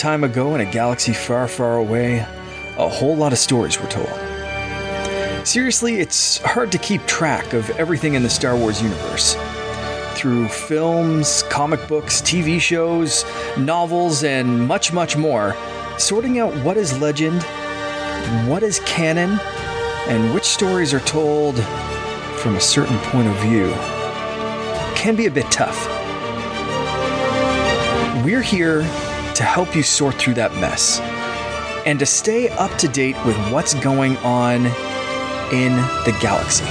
time ago in a galaxy far, far away, a whole lot of stories were told. Seriously, it's hard to keep track of everything in the Star Wars universe. Through films, comic books, TV shows, novels, and much, much more, sorting out what is legend, what is canon, and which stories are told from a certain point of view can be a bit tough. We're here to help you sort through that mess and to stay up to date with what's going on in the galaxy.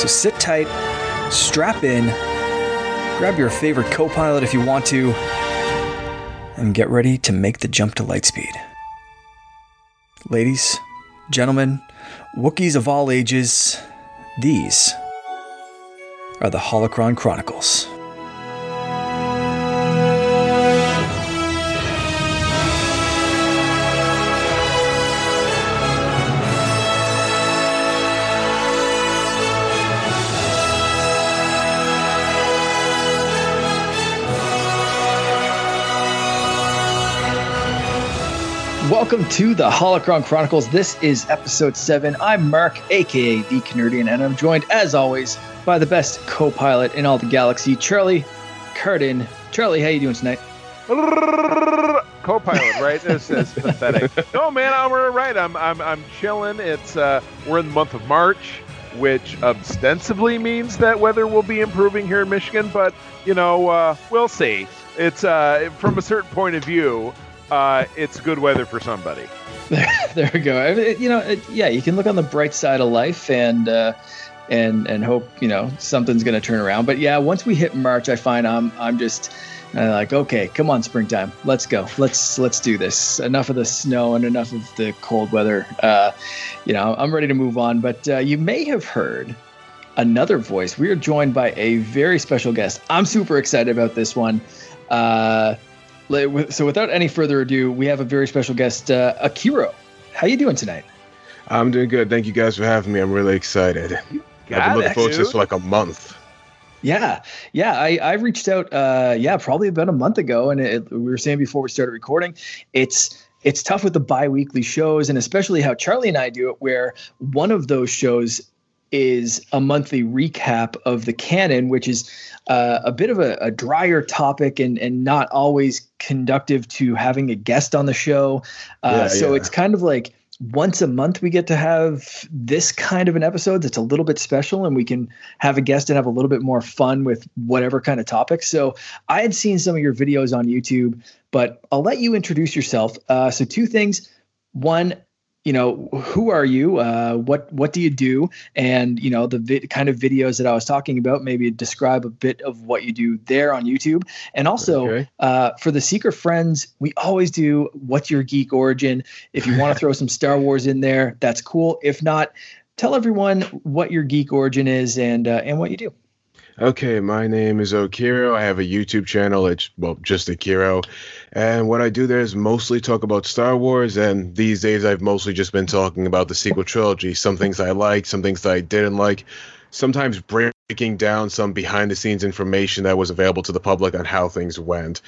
So sit tight, strap in, grab your favorite co pilot if you want to, and get ready to make the jump to lightspeed. Ladies, gentlemen, Wookiees of all ages, these are the Holocron Chronicles. Welcome to the Holocron Chronicles. This is episode seven. I'm Mark, aka the CaNERDian, and I'm joined, as always, by the best co-pilot in all the galaxy, Charlie Carden. Charlie, how you doing tonight? Co-pilot, right? This is pathetic. No, man, I'm right. I'm I'm I'm chilling. It's uh, we're in the month of March, which ostensibly means that weather will be improving here in Michigan, but you know, uh, we'll see. It's uh, from a certain point of view uh, it's good weather for somebody. There, there we go. I mean, you know, it, yeah, you can look on the bright side of life and uh, and and hope you know something's going to turn around. But yeah, once we hit March, I find I'm I'm just uh, like, okay, come on, springtime, let's go, let's let's do this. Enough of the snow and enough of the cold weather. Uh, you know, I'm ready to move on. But uh, you may have heard another voice. We are joined by a very special guest. I'm super excited about this one. Uh, so without any further ado, we have a very special guest, uh, Okiro. How you doing tonight? I'm doing good. Thank you guys for having me. I'm really excited. I've been looking forward to this for like a month. Yeah, yeah. I, I reached out, uh, yeah, probably about a month ago, and it, we were saying before we started recording, it's it's tough with the bi-weekly shows, and especially how Charlie and I do it, where one of those shows is a monthly recap of the canon, which is uh, a bit of a, a, drier topic and, and not always conductive to having a guest on the show. Uh, yeah, so yeah. it's kind of like once a month we get to have this kind of an episode that's a little bit special and we can have a guest and have a little bit more fun with whatever kind of topic. So I had seen some of your videos on YouTube, but I'll let you introduce yourself. Uh, so two things. One, you know who are you? Uh, what what do you do? And you know the vi- kind of videos that i was talking about maybe describe a bit of what you do there on youtube. And also okay. uh, for the secret friends we always do what's your geek origin? If you want to throw some star wars in there that's cool. If not tell everyone what your geek origin is and uh, and what you do Okay, my name is Okiro. I have a YouTube channel. It's well, just Okiro, and what I do there is mostly talk about Star Wars. And these days, I've mostly just been talking about the sequel trilogy. Some things I like, some things that I didn't like. Sometimes breaking down some behind-the-scenes information that was available to the public on how things went.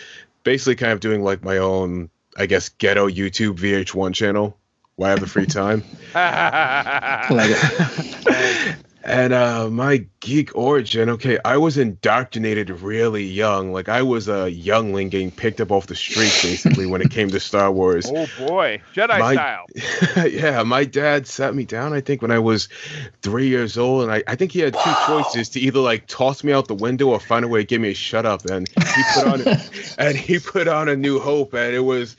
Basically, kind of doing like my own, I guess, ghetto YouTube VH1 channel. Why I have the free time? like it. And uh, my geek origin, okay, I was indoctrinated really young. Like I was a youngling getting picked up off the street, basically, when it came to Star Wars. Oh boy, Jedi my, style. yeah, my dad sat me down. I think when I was three years old, and I, I think he had two choices to either like toss me out the window or find a way to get me a shut up. And he put on, and he put on a New Hope, and it was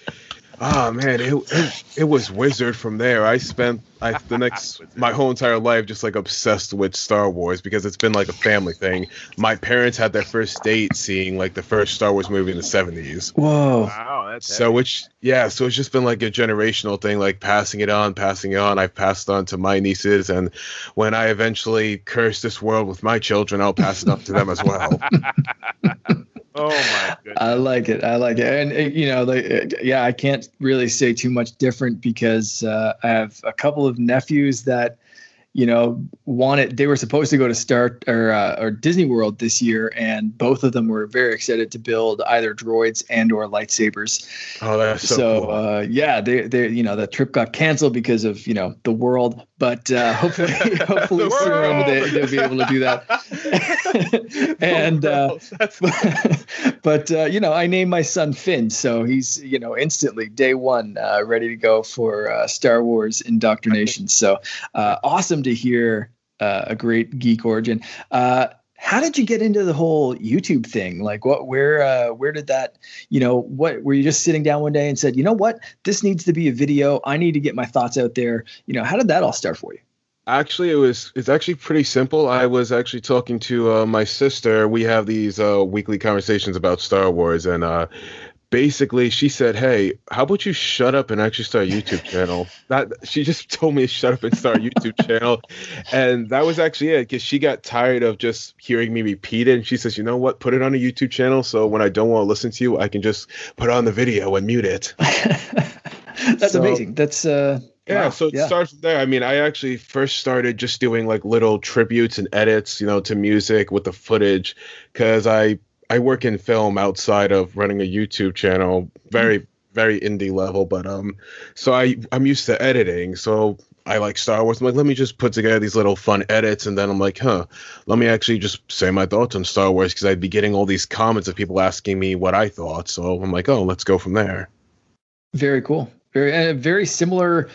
Oh man, it, it, it was Wizard from there. I spent I, the next my whole entire life just like obsessed with Star Wars because it's been like a family thing. My parents had their first date seeing like the first Star Wars movie in the seventies. Whoa! Wow, that's so which yeah, so it's just been like a generational thing, like passing it on, passing it on. I've passed on to my nieces, and when I eventually curse this world with my children, I'll pass it on to them as well. Oh my goodness. I like it. I like it. And, uh, you know, the, uh, yeah, I can't really say too much different because uh, I have a couple of nephews that, you know, wanted they were supposed to go to Start or uh, or Disney World this year, and both of them were very excited to build either droids and or lightsabers. Oh, that's so, so cool. uh, yeah, they they you know the trip got canceled because of you know the world, but uh, hopefully hopefully The soon they, they'll be able to do that. and uh, That's but uh, you know, I named my son Finn, so he's you know instantly day one uh, ready to go for uh, Star Wars indoctrination. So uh, awesome to hear uh, a great geek origin. Uh, how did you get into the whole YouTube thing? Like, what, where, uh, where did that, you know, what were you just sitting down one day and said, you know what, this needs to be a video. I need to get my thoughts out there. You know, how did that all start for you? Actually, it was. It's actually pretty simple. I was actually talking to uh, my sister. We have these uh, weekly conversations about Star Wars, and uh, basically, she said, "Hey, how about you shut up and actually start a YouTube channel?" That she just told me to shut up and start a YouTube channel, and that was actually it. Because she got tired of just hearing me repeat it, and she says, "You know what? Put it on a YouTube channel, so when I don't want to listen to you, I can just put on the video and mute it." That's So- amazing. That's uh, Yeah, wow. so it starts from there. I mean, I actually first started just doing like little tributes and edits, you know, to music with the footage, because I I work in film outside of running a YouTube channel, very very indie level, but um, so I I'm used to editing, so I like Star Wars. I'm like, let me just put together these little fun edits, and then I'm like, huh, let me actually just say my thoughts on Star Wars because I'd be getting all these comments of people asking me what I thought, so I'm like, oh, let's go from there. Very cool. Very uh, very similar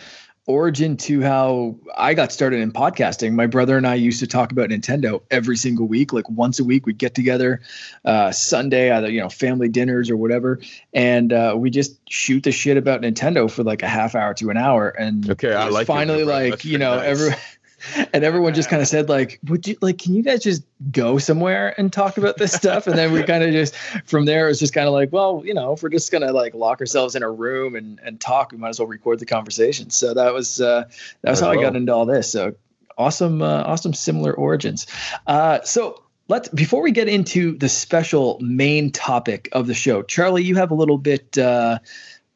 origin to how I got started in podcasting. My brother and I used to talk about Nintendo every single week, like once a week. We'd get together uh, Sunday, either you know family dinners or whatever, and uh, we just shoot the shit about Nintendo for like a half hour to an hour. And Okay, I was like finally like That's you know nice. every. And everyone just kind of said, like, would you like, can you guys just go somewhere and talk about this stuff? And then we kind of just, from there, it was just kind of like, well, you know, if we're just gonna like lock ourselves in a room and and talk, we might as well record the conversation. So that was uh, that was As how I got into all this. So awesome, uh, awesome, similar origins. Uh, so let's before we get into the special main topic of the show, Charlie, you have a little bit uh,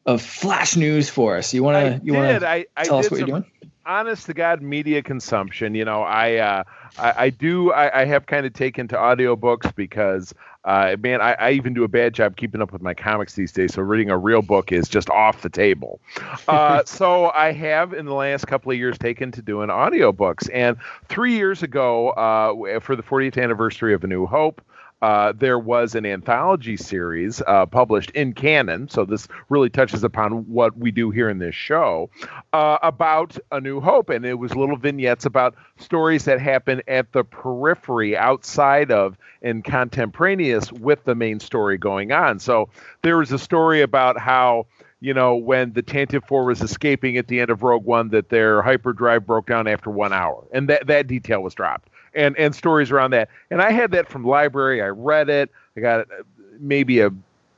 of flash news for us. You want to you want to I, I tell us what you're doing? Honest to God media consumption. You know, I uh, I, I do I, I have kind of taken to audiobooks because uh, man, I, I even do a bad job keeping up with my comics these days. So reading a real book is just off the table. Uh, so I have in the last couple of years taken to doing audiobooks. And three years ago, uh, for the 40th anniversary of A New Hope. Uh, there was an anthology series uh, published in canon, so this really touches upon what we do here in this show uh, about A New Hope, and it was little vignettes about stories that happen at the periphery, outside of, and contemporaneous with the main story going on. So there was a story about how you know, when the Tantive Four was escaping at the end of Rogue One, that their hyperdrive broke down after one hour, and that that detail was dropped, and and stories around that. And I had that from library. I read it. I got uh, maybe a,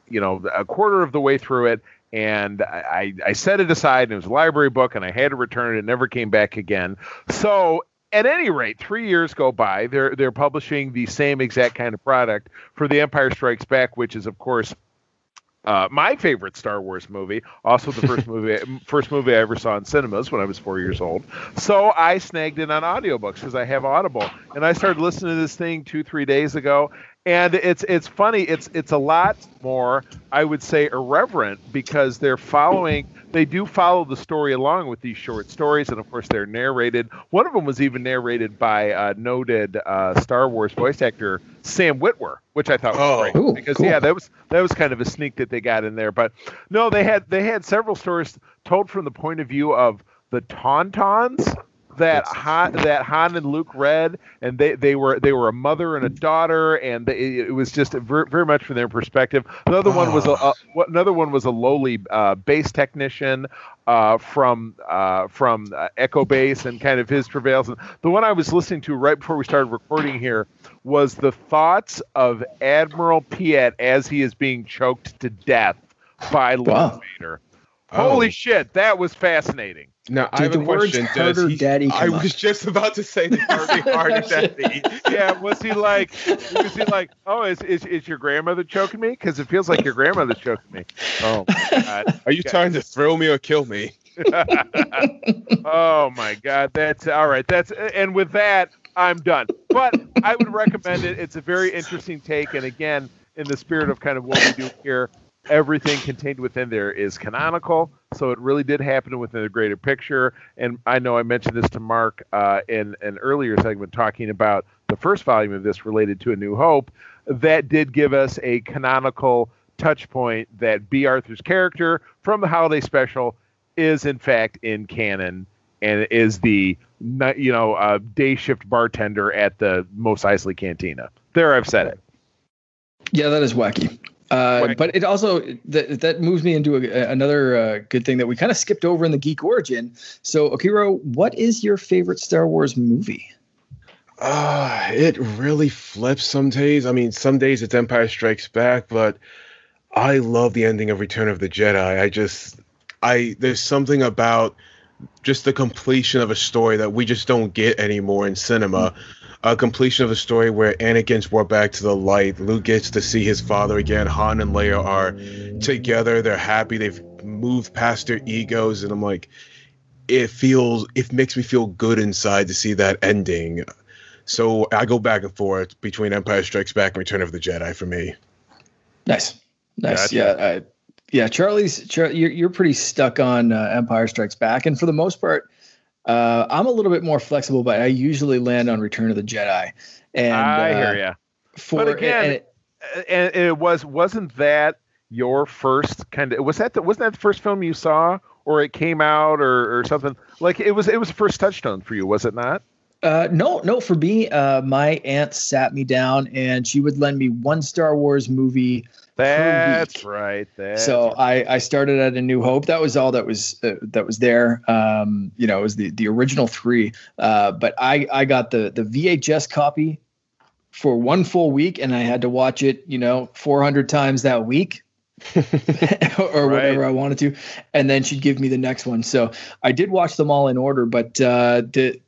you know, a quarter of the way through it, and I I set it aside. And it was a library book, and I had to return it. It never came back again. So. At any rate, three years go by. They're they're publishing the same exact kind of product for The Empire Strikes Back, which is of course uh, my favorite Star Wars movie, also the first movie first movie I ever saw in cinemas when I was four years old. So I snagged it on audiobooks because I have Audible, and I started listening to this thing two three days ago. And it's it's funny. It's it's a lot more, I would say, irreverent because they're following. They do follow the story along with these short stories, and of course they're narrated. One of them was even narrated by uh, noted uh, Star Wars voice actor Sam Witwer, which I thought was Oh. great Ooh, because cool. yeah, that was that was kind of a sneak that they got in there. But no, they had they had several stories told from the point of view of the Tauntauns that. Han, that Han and Luke read, and they, they were they were a mother and a daughter, and they, it was just very, very much from their perspective. Another one was a, a what- another one was a lowly uh, base technician uh, from uh, from uh, Echo Base and kind of his travails. And the one I was listening to right before we started recording here was the thoughts of Admiral Piet as he is being choked to death by Luke Wow. Vader. Oh. Holy shit, that was fascinating. Now I have the a question. Does he, daddy I come up? was just about to say the harder, harder daddy. yeah, was he like? Was he like? Oh, is is, is your grandmother choking me? Because it feels like your grandmother's choking me. Oh, my God. Are you Yeah. trying to throw me or kill me? oh my god, that's all right. That's and with that, I'm done. But I would recommend it. It's a very interesting take, and again, in the spirit of kind of what we do here, everything contained within there is canonical. So it really did happen within the greater picture. And I know I mentioned this to Mark uh, in an earlier segment talking about the first volume of this related to A New Hope. That did give us a canonical touch point that Bea Arthur's character from the holiday special is in fact in canon and is the you know uh, day shift bartender at the Mos Eisley Cantina. There, I've said it. Yeah, that is wacky. Uh, but it also that that moves me into a, another uh, good thing that we kind of skipped over in the geek origin. So, Okiro, what is your favorite Star Wars movie? Uh, it really flips some days. I mean, some days it's Empire Strikes Back, but I love the ending of Return of the Jedi. I just, I there's something about just the completion of a story that we just don't get anymore in cinema. Mm-hmm a completion of a story where Anakin's brought back to the light. Luke gets to see his father again. Han and Leia are together. They're happy. They've moved past their egos, and I'm like, it feels, it makes me feel good inside to see that ending. So I go back and forth between Empire Strikes Back and Return of the Jedi for me. Nice, nice, gotcha. yeah, I, yeah. Charlie's, Char- you're you're pretty stuck on uh, Empire Strikes Back, and for the most part uh, I'm a little bit more flexible, but I usually land on Return of the Jedi. And I uh, hear you. For, but again, and it, and it was wasn't that your first kind of was that the, wasn't that the first film you saw or it came out or, or something like it was it was the first touchstone for you was it not uh, no, no. For me, uh, my aunt sat me down and she would lend me one Star Wars movie that's right. That's so I, I started at A New Hope. That was all that was uh, that was there. Um, you know, it was the the original three. Uh, but I I got the the VHS copy for one full week, and I had to watch it. You know, 400 times that week. or whatever right. I wanted to, and then she'd give me the next one. So I did watch them all in order, but uh, the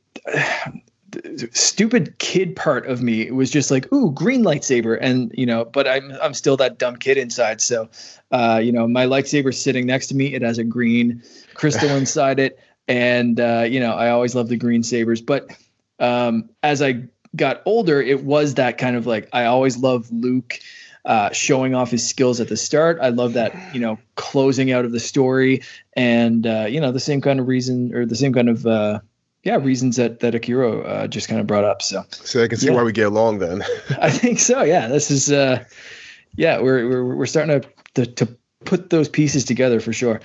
stupid kid part of me was just like, ooh, green lightsaber, and you know, but I'm I'm still that dumb kid inside. So, uh, you know, my lightsaber's sitting next to me. It has a green crystal inside it, and uh, you know, I always love the green sabers. But um, as I got older, it was that kind of like I always loved Luke. Uh, showing off his skills at the start. I love that, you know, closing out of the story and, uh, you know, the same kind of reason or the same kind of, uh, yeah, reasons that that Okiro uh, just kind of brought up. So, so I can see yeah. why we get along then. I think so. Yeah, this is uh, yeah, we're we're we're starting to to, to put those pieces together for sure.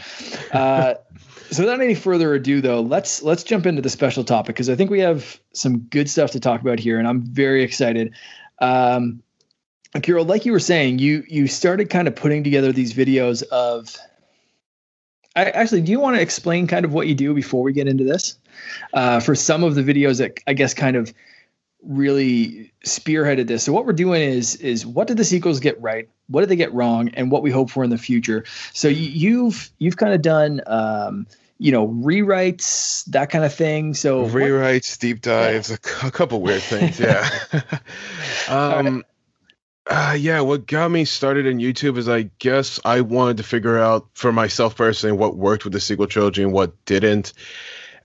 Uh, so without any further ado, though, let's let's jump into the special topic because I think we have some good stuff to talk about here, and I'm very excited. Um, Okiro, like you were saying, you you started kind of putting together these videos of. I, actually, do you want to explain kind of what you do before we get into this? uh, for some of the videos that I guess kind of really spearheaded this. So what we're doing is is what did the sequels get right? What did they get wrong? And what we hope for in the future. So you've you've kind of done um, you know rewrites that kind of thing. So rewrites, what, deep dives, yeah. a, a, couple weird things. Yeah. um, uh, yeah, what got me started in YouTube is I guess I wanted to figure out for myself personally what worked with the sequel trilogy and what didn't.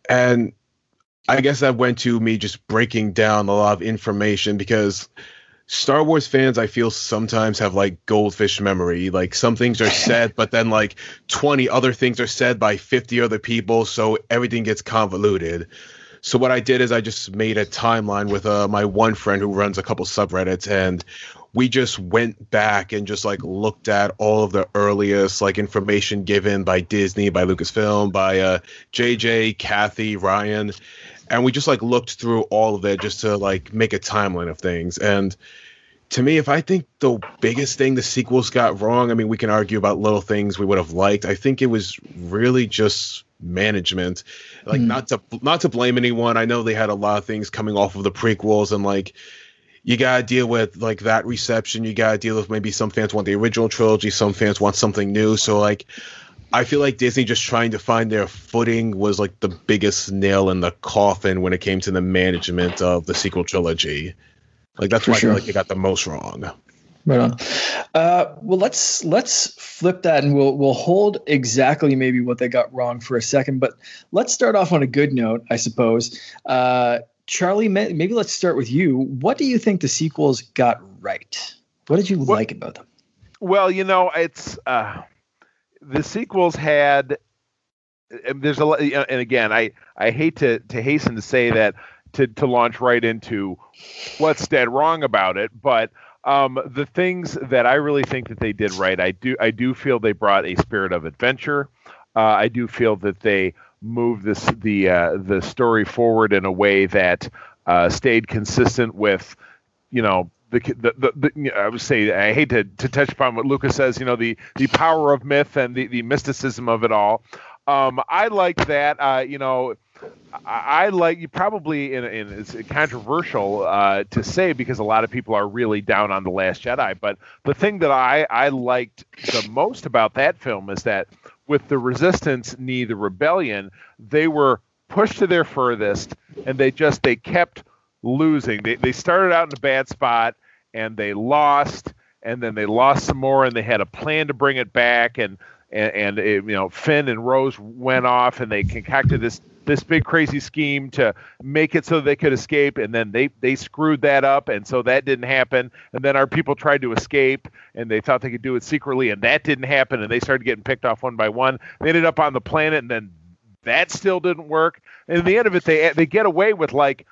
And I guess that went to me just breaking down a lot of information because Star Wars fans, I feel sometimes have like goldfish memory. Like some things are said, but then like 20 other things are said by 50 other people. So everything gets convoluted. So what I did is I just made a timeline with uh, my one friend who runs a couple subreddits, and we just went back and just like looked at all of the earliest like information given by Disney, by Lucasfilm, by uh, JJ, Kathy, Ryan, and we just like looked through all of it just to like make a timeline of things. And to me, if I think the biggest thing the sequels got wrong, I mean, we can argue about little things we would have liked. I think it was really just management like mm. not to not to blame anyone i know they had a lot of things coming off of the prequels and like you gotta deal with like that reception. You gotta deal with maybe some fans want the original trilogy, some fans want something new. So like, I feel like Disney just trying to find their footing was like the biggest nail in the coffin when it came to the management of the sequel trilogy. Like that's For why sure. I feel like they got the most wrong. Right on. Uh, well, let's let's flip that, and we'll we'll hold exactly maybe what they got wrong for a second. But let's start off on a good note, I suppose. Uh, Charlie, maybe let's start with you. What do you think the sequels got right? What did you like about them? Well, you know, it's uh, the sequels had. There's a and again, I I hate to to hasten to say that to to launch right into what's dead wrong about it, but um, the things that I really think that they did right, I do I do feel they brought a spirit of adventure. Uh, I do feel that they moved this the uh, the story forward in a way that uh, stayed consistent with, you know, the, the, the, the I would say I hate to, to touch upon what Lucas says, you know, the the power of myth and the, the mysticism of it all. Um, I like that. Uh, you know, I, I like you probably in it's controversial uh, to say because a lot of people are really down on the Last Jedi. But the thing that I I liked the most about that film is that with the Resistance, knee the Rebellion, they were pushed to their furthest, and they just they kept losing. They they started out in a bad spot and they lost, and then they lost some more, and they had a plan to bring it back, and and, and it, you know Finn and Rose went off, and they concocted this this big crazy scheme to make it so they could escape and then they they screwed that up and so that didn't happen. And then our people tried to escape and they thought they could do it secretly and that didn't happen and they started getting picked off one by one. They ended up on the planet and then that still didn't work. And in the end of it they they get away with like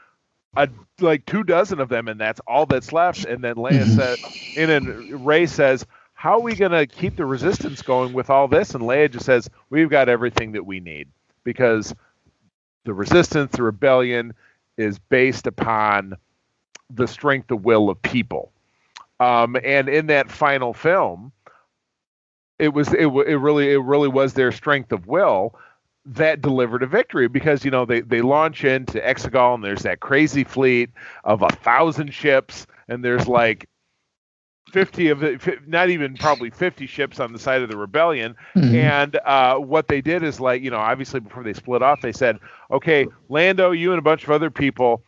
a like two dozen of them and that's all that's left. And then Leia mm-hmm. said and then Rey says how are we going to keep the resistance going with all this? And Leia just says we've got everything that we need because the resistance, the rebellion is based upon the strength of will of people. Um, and in that final film, it was it, it really it really was their strength of will that delivered a victory because you know they they launch into Exegol and there's that crazy fleet of a thousand ships and there's like 50 of it, not even probably 50 ships on the side of the rebellion. Mm-hmm. And uh, what they did is like, you know, obviously before they split off, they said, okay, Lando, you and a bunch of other people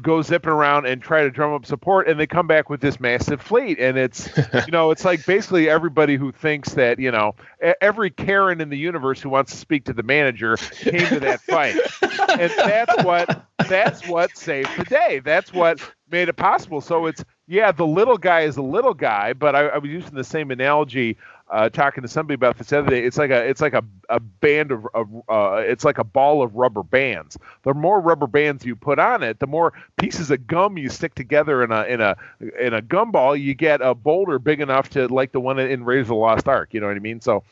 go zipping around and try to drum up support and they come back with this massive fleet and it's you know it's like basically everybody who thinks that you know every karen in the universe who wants to speak to the manager came to that fight and that's what that's what saved the day that's what made it possible so it's yeah, the little guy is a little guy, but I, I was using the same analogy uh, talking to somebody about this other day. It's like a it's like a, a band of, of uh, it's like a ball of rubber bands. The more rubber bands you put on it, the more pieces of gum you stick together in a in a in a gumball. You get a boulder big enough to like the one in Raiders of the Lost Ark. You know what I mean? So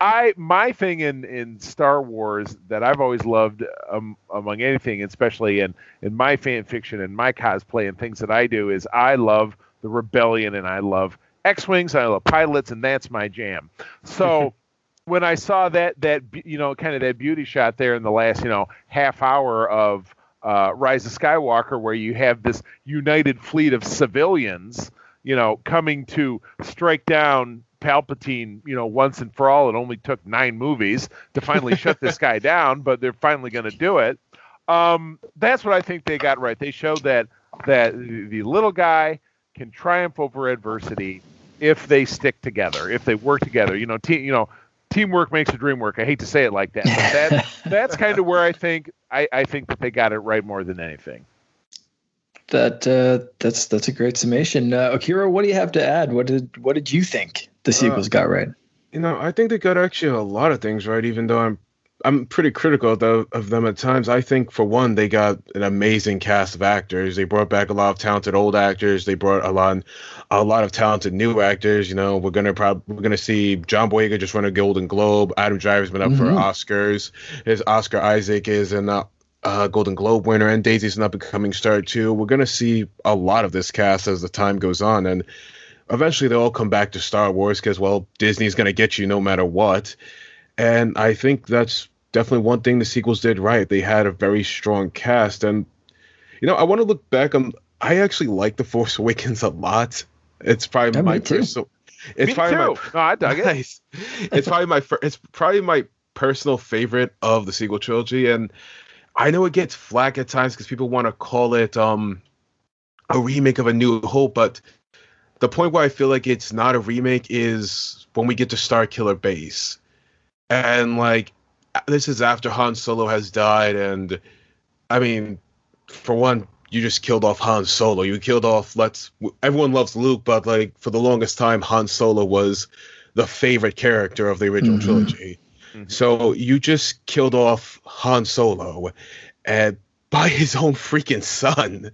I my thing in in Star Wars that I've always loved um, among anything, especially in in my fan fiction and my cosplay and things that I do, is I love the rebellion and I love X-wings. I love pilots, and that's my jam. So. when I saw that that you know kind of that beauty shot there in the last you know half hour of uh, Rise of Skywalker, where you have this united fleet of civilians, you know, coming to strike down Palpatine, you know, once and for all. It only took nine movies to finally shut this guy down, but they're finally going to do it. Um, that's what I think they got right. They showed that that the little guy can triumph over adversity if they stick together, if they work together. You know, te- you know, teamwork makes the dream work. I hate to say it like that, but that that's kind of where I think I, I think that they got it right more than anything. That uh, that's that's a great summation. Uh, Okiro, what do you have to add? What did what did you think the uh, sequels uh, got right? You know, I think they got actually a lot of things right, even though I'm I'm pretty critical of, the, of them at times. I think for one, they got an amazing cast of actors. They brought back a lot of talented old actors. They brought a lot, a lot of talented new actors. You know, we're gonna probably we're gonna see John Boyega just won a Golden Globe. Adam Driver's been up mm-hmm. for Oscars. His Oscar Isaac is an uh, uh, Golden Globe winner, and Daisy's an up and coming star too. We're gonna see a lot of this cast as the time goes on, and eventually they'll all come back to Star Wars because well, Disney's gonna get you no matter what. And I think that's definitely one thing the sequels did right. They had a very strong cast, and you know, I want to look back on. I actually like the Force Awakens a lot. It's probably yeah, my personal. It's me probably too. my. No, I dug nice. it. it's probably my. It's probably my personal favorite of the sequel trilogy, and I know it gets flack at times because people want to call it um a remake of A New Hope, but the point where I feel like it's not a remake is when we get to Starkiller Base, and like this is after Han Solo has died, and I mean, for one, you just killed off Han Solo. You killed off. Let's. Everyone loves Luke, but like for the longest time, Han Solo was the favorite character of the original mm-hmm. trilogy. Mm-hmm. So you just killed off Han Solo, and by his own freaking son,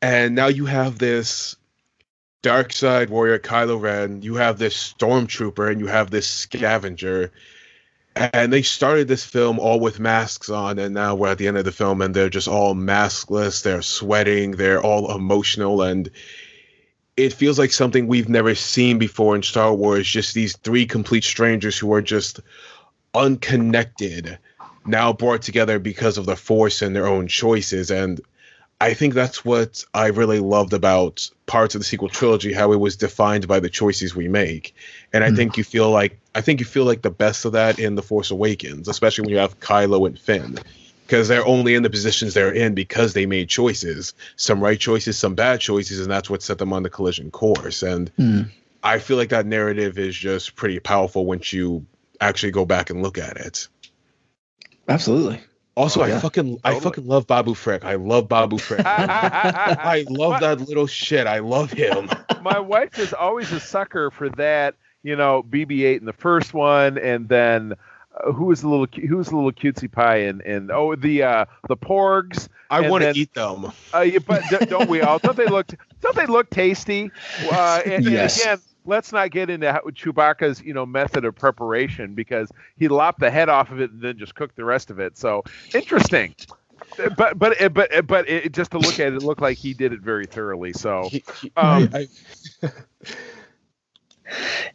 and now you have this dark side warrior Kylo Ren. You have this stormtrooper, and you have this scavenger. And they started this film all with masks on and now we're at the end of the film and they're just all maskless. They're sweating. They're all emotional and it feels like something we've never seen before in star wars. Just these three complete strangers who are just unconnected now brought together because of the force and their own choices. And I think that's what I really loved about parts of the sequel trilogy, how it was defined by the choices we make. And I mm. think you feel like I think you feel like the best of that in The Force Awakens, especially when you have Kylo and Finn. Because they're only in the positions they're in because they made choices. Some right choices, some bad choices, and that's what set them on the collision course. And mm. I feel like that narrative is just pretty powerful once you actually go back and look at it. Absolutely. Also, oh, yeah. I fucking totally. I fucking love Babu Frick. I love Babu Frick. I love that little shit. I love him. My wife is always a sucker for that. You know, BB-8 in the first one, and then uh, who was the little who was the little cutesy pie and and oh the uh the porgs. I want to eat them. Uh, yeah, but don't we all? Don't they look? Don't they look tasty? Uh, and, yes. And again, let's not get into Chewbacca's you know method of preparation because he lopped the head off of it and then just cooked the rest of it. So interesting. But but but but it, just to look at it, it looked like he did it very thoroughly. So, um, I, I,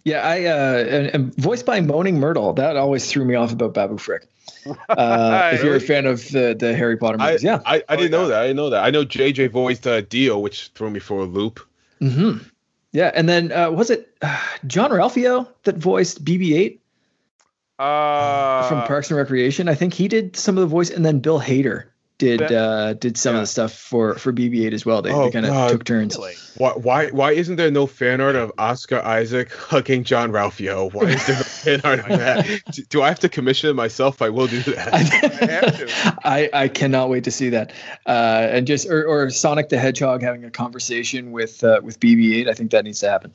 yeah, I uh, and, and, voiced by Moaning Myrtle. That always threw me off about Babu Frick. Uh, if you're a fan of the the Harry Potter movies, I, yeah, I, I didn't know that. I didn't know that. I know JJ voiced uh, D-O, which threw me for a loop. Mm-hmm. Yeah, and then uh, was it uh, Jean-Ralphio that voiced BB-8 uh, from Parks and Recreation? I think he did some of the voice, and then Bill Hader did uh, did some yeah. of the stuff for for BB-8 as well. They, oh, they kind of took turns. Why, why why isn't there no fan art of Oscar Isaac hugging John Ralphio? Why is there no fan art of that? do, do, I have to commission it myself? I will do that. I, have to. I, I cannot wait to see that. Uh, and just or, or Sonic the Hedgehog having a conversation with uh, with BB-8. I think that needs to happen.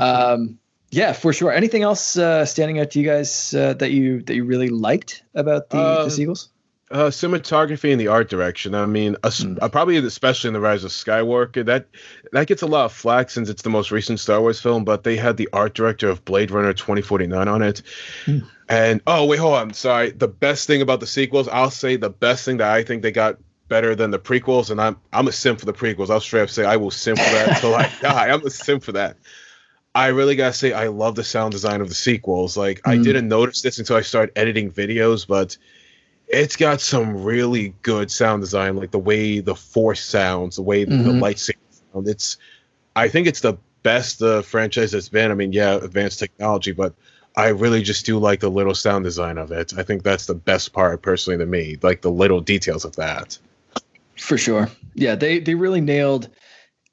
Um, yeah, for sure. Anything else uh, standing out to you guys uh, that you that you really liked about the, the um, sequels? Uh, cinematography and the art direction. I mean, mm. uh, probably especially in the Rise of Skywalker, that that gets a lot of flack since it's the most recent Star Wars film. But they had the art director of Blade Runner 2049 on it. Mm. And oh wait, hold on, sorry. The best thing about the sequels, I'll say the best thing that I think they got better than the prequels, and I'm I'm a sim for the prequels. I'll straight up say I will sim for that until I die. I'm a sim for that. I really gotta say I love the sound design of the sequels. Like mm. I didn't notice this until I started editing videos, but it's got some really good sound design, like the way the force sounds, the way mm-hmm. the lightsaber sound. It's, I think it's the best the franchise has been. I mean, yeah, advanced technology, but I really just do like the little sound design of it. I think that's the best part, personally, to me, like the little details of that. For sure, yeah, they they really nailed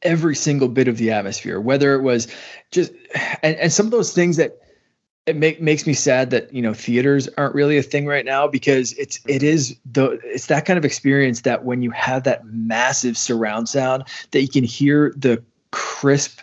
every single bit of the atmosphere, whether it was just and, and some of those things that it make, makes me sad that you know theaters aren't really a thing right now because it's it is the it's that kind of experience that when you have that massive surround sound that you can hear the crisp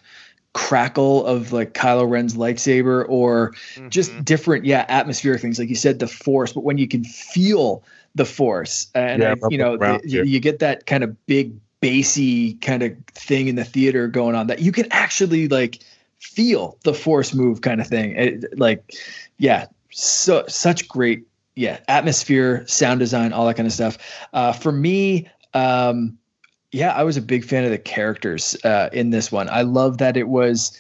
crackle of like Kylo Ren's lightsaber or mm-hmm. just different yeah atmospheric things like you said the force but when you can feel the force and yeah, I, you know the, you, you get that kind of big bassy kind of thing in the theater going on that you can actually like feel the force move kind of thing. It, like, yeah, so such great, yeah, atmosphere, sound design, all that kind of stuff. Uh, for me, um, yeah, I was a big fan of the characters uh, in this one. I love that it was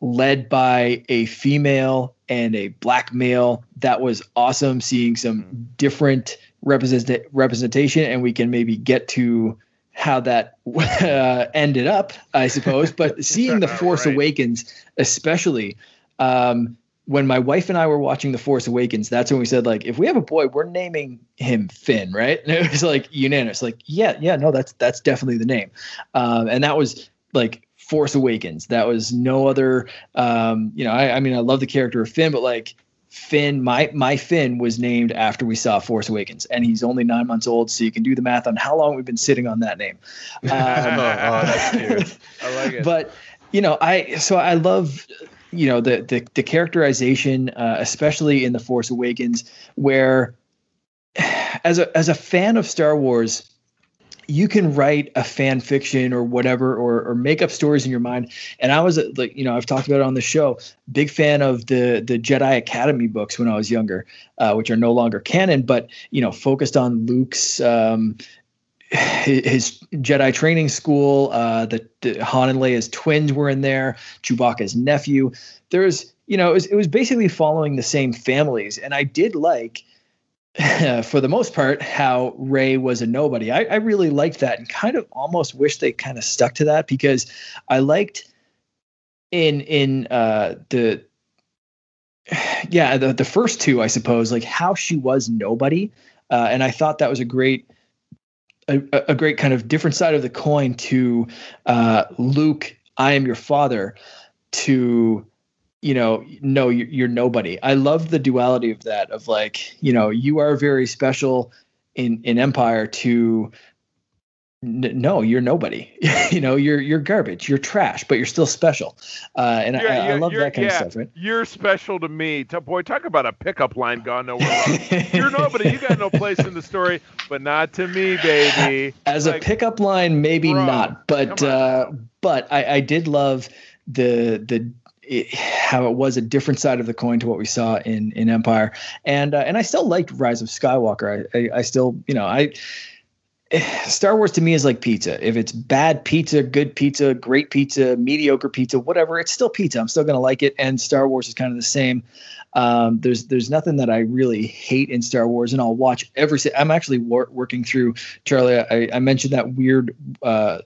led by a female and a black male. That was awesome. Seeing some different represent- representation, and we can maybe get to how that uh, ended up, I suppose. But seeing The Force right. Awakens, especially um, when my wife and I were watching The Force Awakens, that's when we said, like, if we have a boy, we're naming him Finn, right? And it was like unanimous, like, yeah, yeah, no, that's that's definitely the name. Um, and that was like Force Awakens. That was no other. Um, you know, I, I mean, I love the character of Finn, but like Finn, my my Finn was named after we saw Force Awakens, and he's only nine months old, so you can do the math on how long we've been sitting on that name. Um, oh, that's cute. I like it. But you know, I so I love you know the the, the characterization, uh, especially in the Force Awakens, where as a as a fan of Star Wars, you can write a fan fiction or whatever or, or make up stories in your mind and i was like you know i've talked about it on the show big fan of the the jedi academy books when i was younger uh, which are no longer canon but you know focused on luke's um, his Jedi training school, uh, the, the Han and Leia's twins were in there, Chewbacca's nephew. There's, you know, it was, it was basically following the same families, and I did like for the most part, how Rey was a nobody. I, I, really liked that and kind of almost wish they kind of stuck to that because I liked in in uh, the yeah the the first two I suppose like how she was nobody, uh, and I thought that was a great a, a, great kind of different side of the coin to uh, Luke. I am your father. To you know, no, you're, you're nobody. I love the duality of that. Of like, you know, you are very special in in Empire. To n- no, you're nobody. you know, you're you're garbage. You're trash, but you're still special. Uh, and yeah, I, I, love that kind yeah, of stuff. Right? You're special to me. Boy, talk about a pickup line gone nowhere. you're nobody. You got no place in the story, but not to me, baby. As like, a pickup line, maybe bro, not, but uh, but I, I did love the the it, how it was a different side of the coin to what we saw in in Empire, and uh, and I still liked Rise of Skywalker. I, I, I still you know I Star Wars to me is like pizza. If it's bad pizza, good pizza, great pizza, mediocre pizza, whatever, it's still pizza. I'm still gonna like it. And Star Wars is kind of the same. Um, there's there's nothing that I really hate in Star Wars, and I'll watch every. I'm actually wor- working through Charlie. I, I mentioned that weird. Uh,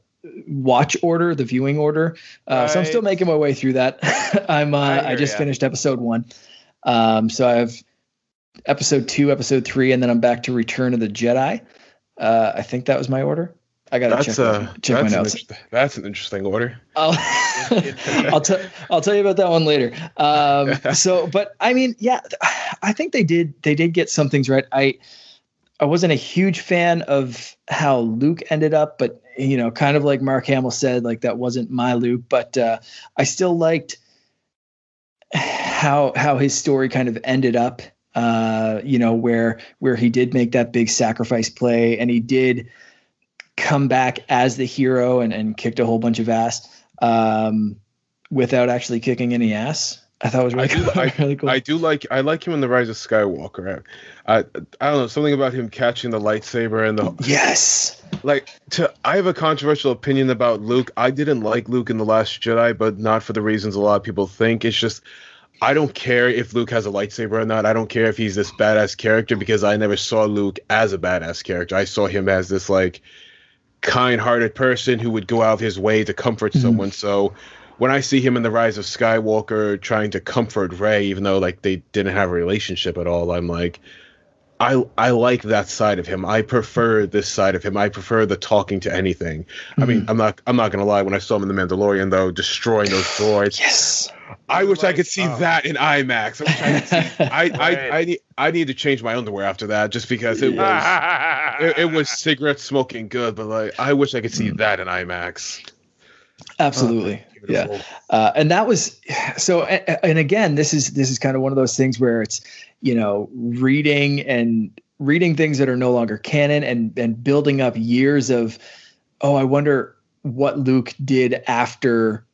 watch order, the viewing order. Uh, right. So I'm still making my way through that. I'm uh, I, I just finished episode one, um, so I have episode two, episode three, and then I'm back to Return of the Jedi. Uh, I think that was my order. I gotta that's check, uh, check that's my notes. An that's an interesting order. I'll I'll, t- I'll tell you about that one later. Um, so, but I mean, yeah, I think they did they did get some things right. I I wasn't a huge fan of how Luke ended up, but you know, kind of like Mark Hamill said, like that wasn't my Luke, but uh, I still liked how how his story kind of ended up. Uh, you know, where where he did make that big sacrifice play, and he did come back as the hero and, and kicked a whole bunch of ass um, without actually kicking any ass. I thought was really, I do, cool. I, really cool. I do like I like him in the Rise of Skywalker. I, I, I don't know something about him catching the lightsaber and the yes. Like to, I have a controversial opinion about Luke. I didn't like Luke in the Last Jedi, but not for the reasons a lot of people think. It's just I don't care if Luke has a lightsaber or not. I don't care if he's this badass character because I never saw Luke as a badass character. I saw him as this like kind-hearted person who would go out of his way to comfort mm-hmm. someone. So when I see him in the Rise of Skywalker trying to comfort Rey, even though like they didn't have a relationship at all, I'm like, I I like that side of him. I prefer this side of him. I prefer the talking to anything. Mm-hmm. I mean, mm-hmm. I'm not I'm not gonna lie. When I saw him in the Mandalorian, though, destroying those droids, yes. I wish like, I could see oh. that in IMAX. I I could see. I, right. I, I need I need to change my underwear after that, just because it was it, it, was cigarette smoking good. But like, I wish I could see mm. that in IMAX. Absolutely. Oh, yeah. Uh, and that was so and again this is this is kind of one of those things where it's you know reading and reading things that are no longer canon and and building up years of oh I wonder what Luke did after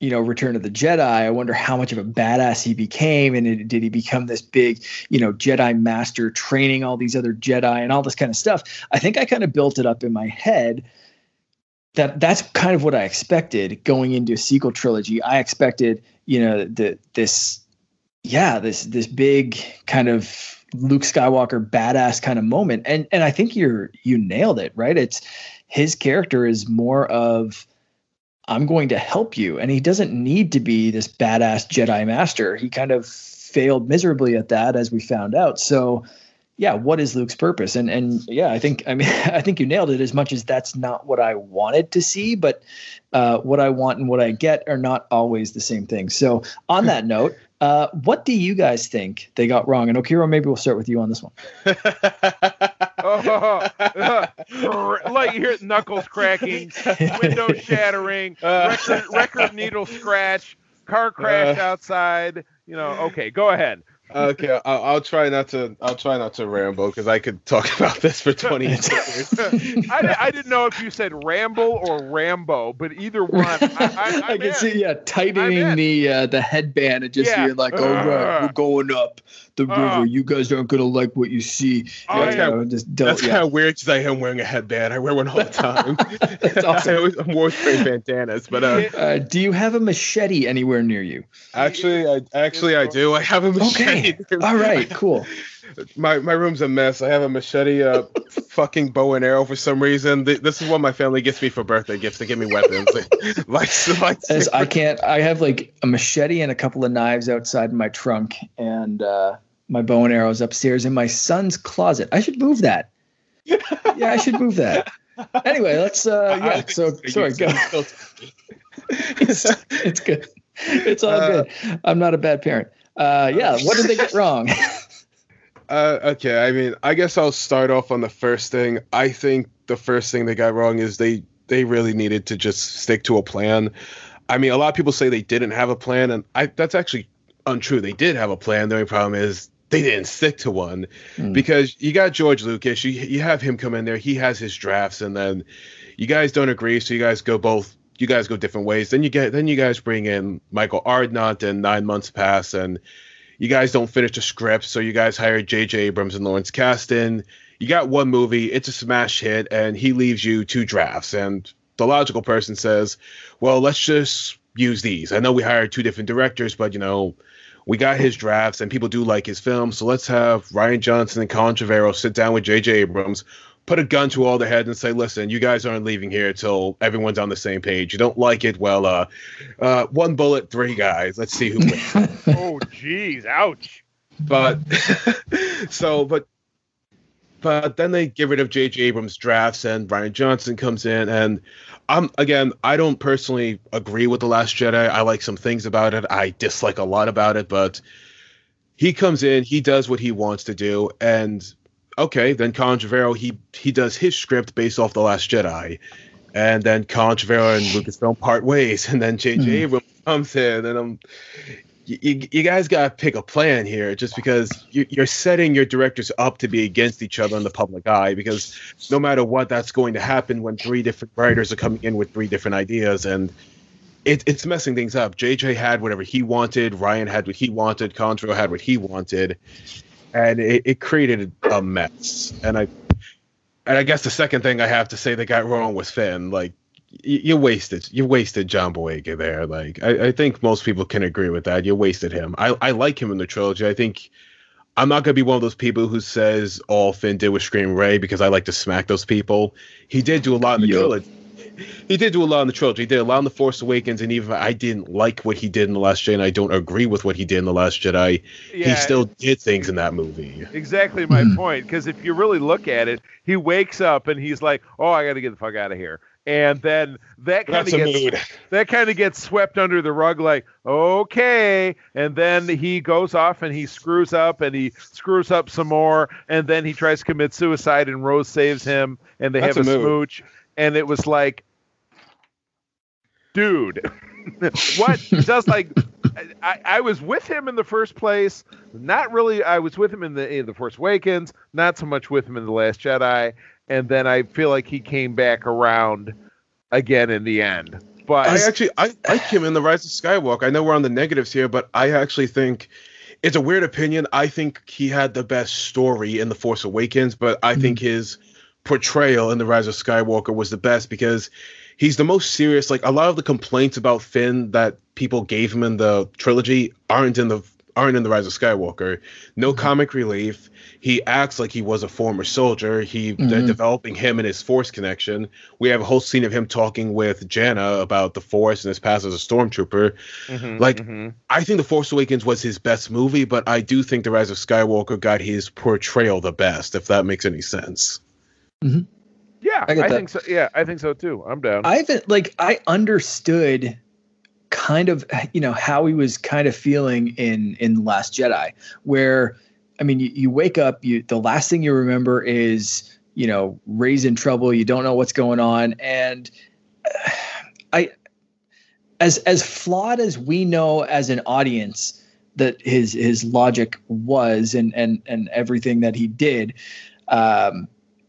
you know Return of the Jedi I wonder how much of a badass he became and it, did he become this big you know Jedi master training all these other Jedi and all this kind of stuff I think I kind of built it up in my head that that's kind of what I expected going into a sequel trilogy. I expected, you know, the this yeah, this this big kind of Luke Skywalker badass kind of moment. And and I think you're you nailed it, right? It's his character is more of I'm going to help you and he doesn't need to be this badass Jedi master. He kind of failed miserably at that as we found out. So yeah, what is Luke's purpose? And and yeah, I think I mean I think you nailed it. As much as that's not what I wanted to see, but uh, what I want and what I get are not always the same thing. So on that note, uh, what do you guys think they got wrong? And Okiro, maybe we'll start with you on this one. oh, like you hear knuckles cracking, window shattering, record, record needle scratch, car crash uh, outside. You know, okay, go ahead okay, I'll, I'll, try not to. I'll try not to ramble because I could talk about this for twenty years. I, I, didn't know if you said ramble or Rambo, but either one. I, I, I can in. see, yeah, tightening the uh, the headband and just yeah. being like, "Oh, right, we're going up the uh, river. You guys aren't gonna like what you see." Oh, yeah, of, just that's yeah. kind of weird because I am wearing a headband. I wear one all the time. that's awesome. I'm wearing bandanas, but uh, uh, do you have a machete anywhere near you? Actually, I actually I do. I have a machete. Okay. All right, cool. My my room's a mess. I have a machete, a fucking bow and arrow for some reason. This is what my family gets me for birthday gifts. They give me weapons, like, like As I can't. I have like a machete and a couple of knives outside my trunk, and uh, my bow and arrows upstairs in my son's closet. I should move that. Yeah, I should move that. Anyway, let's. uh Yeah. So sorry. Go. it's, it's good. It's all uh, good. I'm not a bad parent. Uh, yeah, what did they get wrong? uh, okay, I mean, I guess I'll start off on the first thing. I think the first thing they got wrong is they they really needed to just stick to a plan. I mean, a lot of people say they didn't have a plan, and I that's actually untrue. They did have a plan. The only problem is they didn't stick to one mm. because you got George Lucas. You you have him come in there. He has his drafts, and then you guys don't agree, so you guys go both you guys go different ways. Then you get then you guys bring in Michael Arndt and nine months pass and you guys don't finish the script, so you guys hire J.J. Abrams and Lawrence Kasdan. You got one movie, it's a smash hit, and he leaves you two drafts. And the logical person says, well, let's just use these. I know we hired two different directors, but you know, we got his drafts and people do like his films. So let's have Rian Johnson and Colin Trevorrow sit down with J.J. Abrams, put a gun to all their heads and say, "Listen, you guys aren't leaving here until everyone's on the same page. You don't like it? Well, uh, uh, one bullet, three guys. Let's see who wins." oh, jeez, ouch. But so, but but then they get rid of J.J. Abrams drafts and Rian Johnson comes in and I'm again I don't personally agree with the Last Jedi. I like some things about it. I dislike a lot about it, but he comes in, he does what he wants to do, and okay, then Colin Trevorrow he he does his script based off the Last Jedi, and then Colin Trevorrow and Lucasfilm part ways, and then J.J. Mm. Abrams comes in, and I'm. You, you guys got to pick a plan here just because you're setting your directors up to be against each other in the public eye because no matter what that's going to happen when three different writers are coming in with three different ideas and it, it's messing things up jj had whatever he wanted rian had what he wanted Contro had what he wanted and it, it created a mess. And I and I guess the second thing I have to say that got wrong was Finn. Like you, you wasted you wasted John Boyega there. Like I, I think most people can agree with that. You wasted him. I, I like him in the trilogy. I think I'm not gonna be one of those people who says all Finn did was scream Rey because I like to smack those people. He did do a lot in the yep. trilogy he did do a lot in the trilogy. He did a lot in the Force Awakens, and even I didn't like what he did in the Last Jedi, and I don't agree with what he did in the Last Jedi. Yeah, he still did things in that movie. Exactly my mm. point. Because if you really look at it, he wakes up and he's like, "Oh, I got to get the fuck out of here." And then that kind of gets that kind of gets swept under the rug like okay and then he goes off and he screws up and he screws up some more and then he tries to commit suicide and Rose saves him and they That's have a, a smooch and it was like dude, what? Just like I, I was with him in the first place. Not really. I was with him in the in the Force Awakens. Not so much with him in the Last Jedi. And then I feel like he came back around again in the end. But I actually I like him in the Rise of Skywalker. I know we're on the negatives here, but I actually think it's a weird opinion. I think he had the best story in the Force Awakens, but I mm-hmm. think his portrayal in the Rise of Skywalker was the best because he's the most serious. Like a lot of the complaints about Finn that people gave him in the trilogy aren't in the aren't in the Rise of Skywalker. No mm-hmm. comic relief. He acts like he was a former soldier. He mm-hmm. they're developing him and his Force connection. We have a whole scene of him talking with Jannah about the Force and his past as a stormtrooper. Mm-hmm, like mm-hmm. I think the Force Awakens was his best movie, but I do think the Rise of Skywalker got his portrayal the best. If that makes any sense. Mm-hmm. Yeah, I, I think so. Yeah, I think so too. I'm down. I haven't like I understood kind of you know how he was kind of feeling in in last jedi where i mean you, you wake up you the last thing you remember is you know rey's in trouble you don't know what's going on and uh, i as as flawed as we know as an audience that his his logic was and and and everything that he did um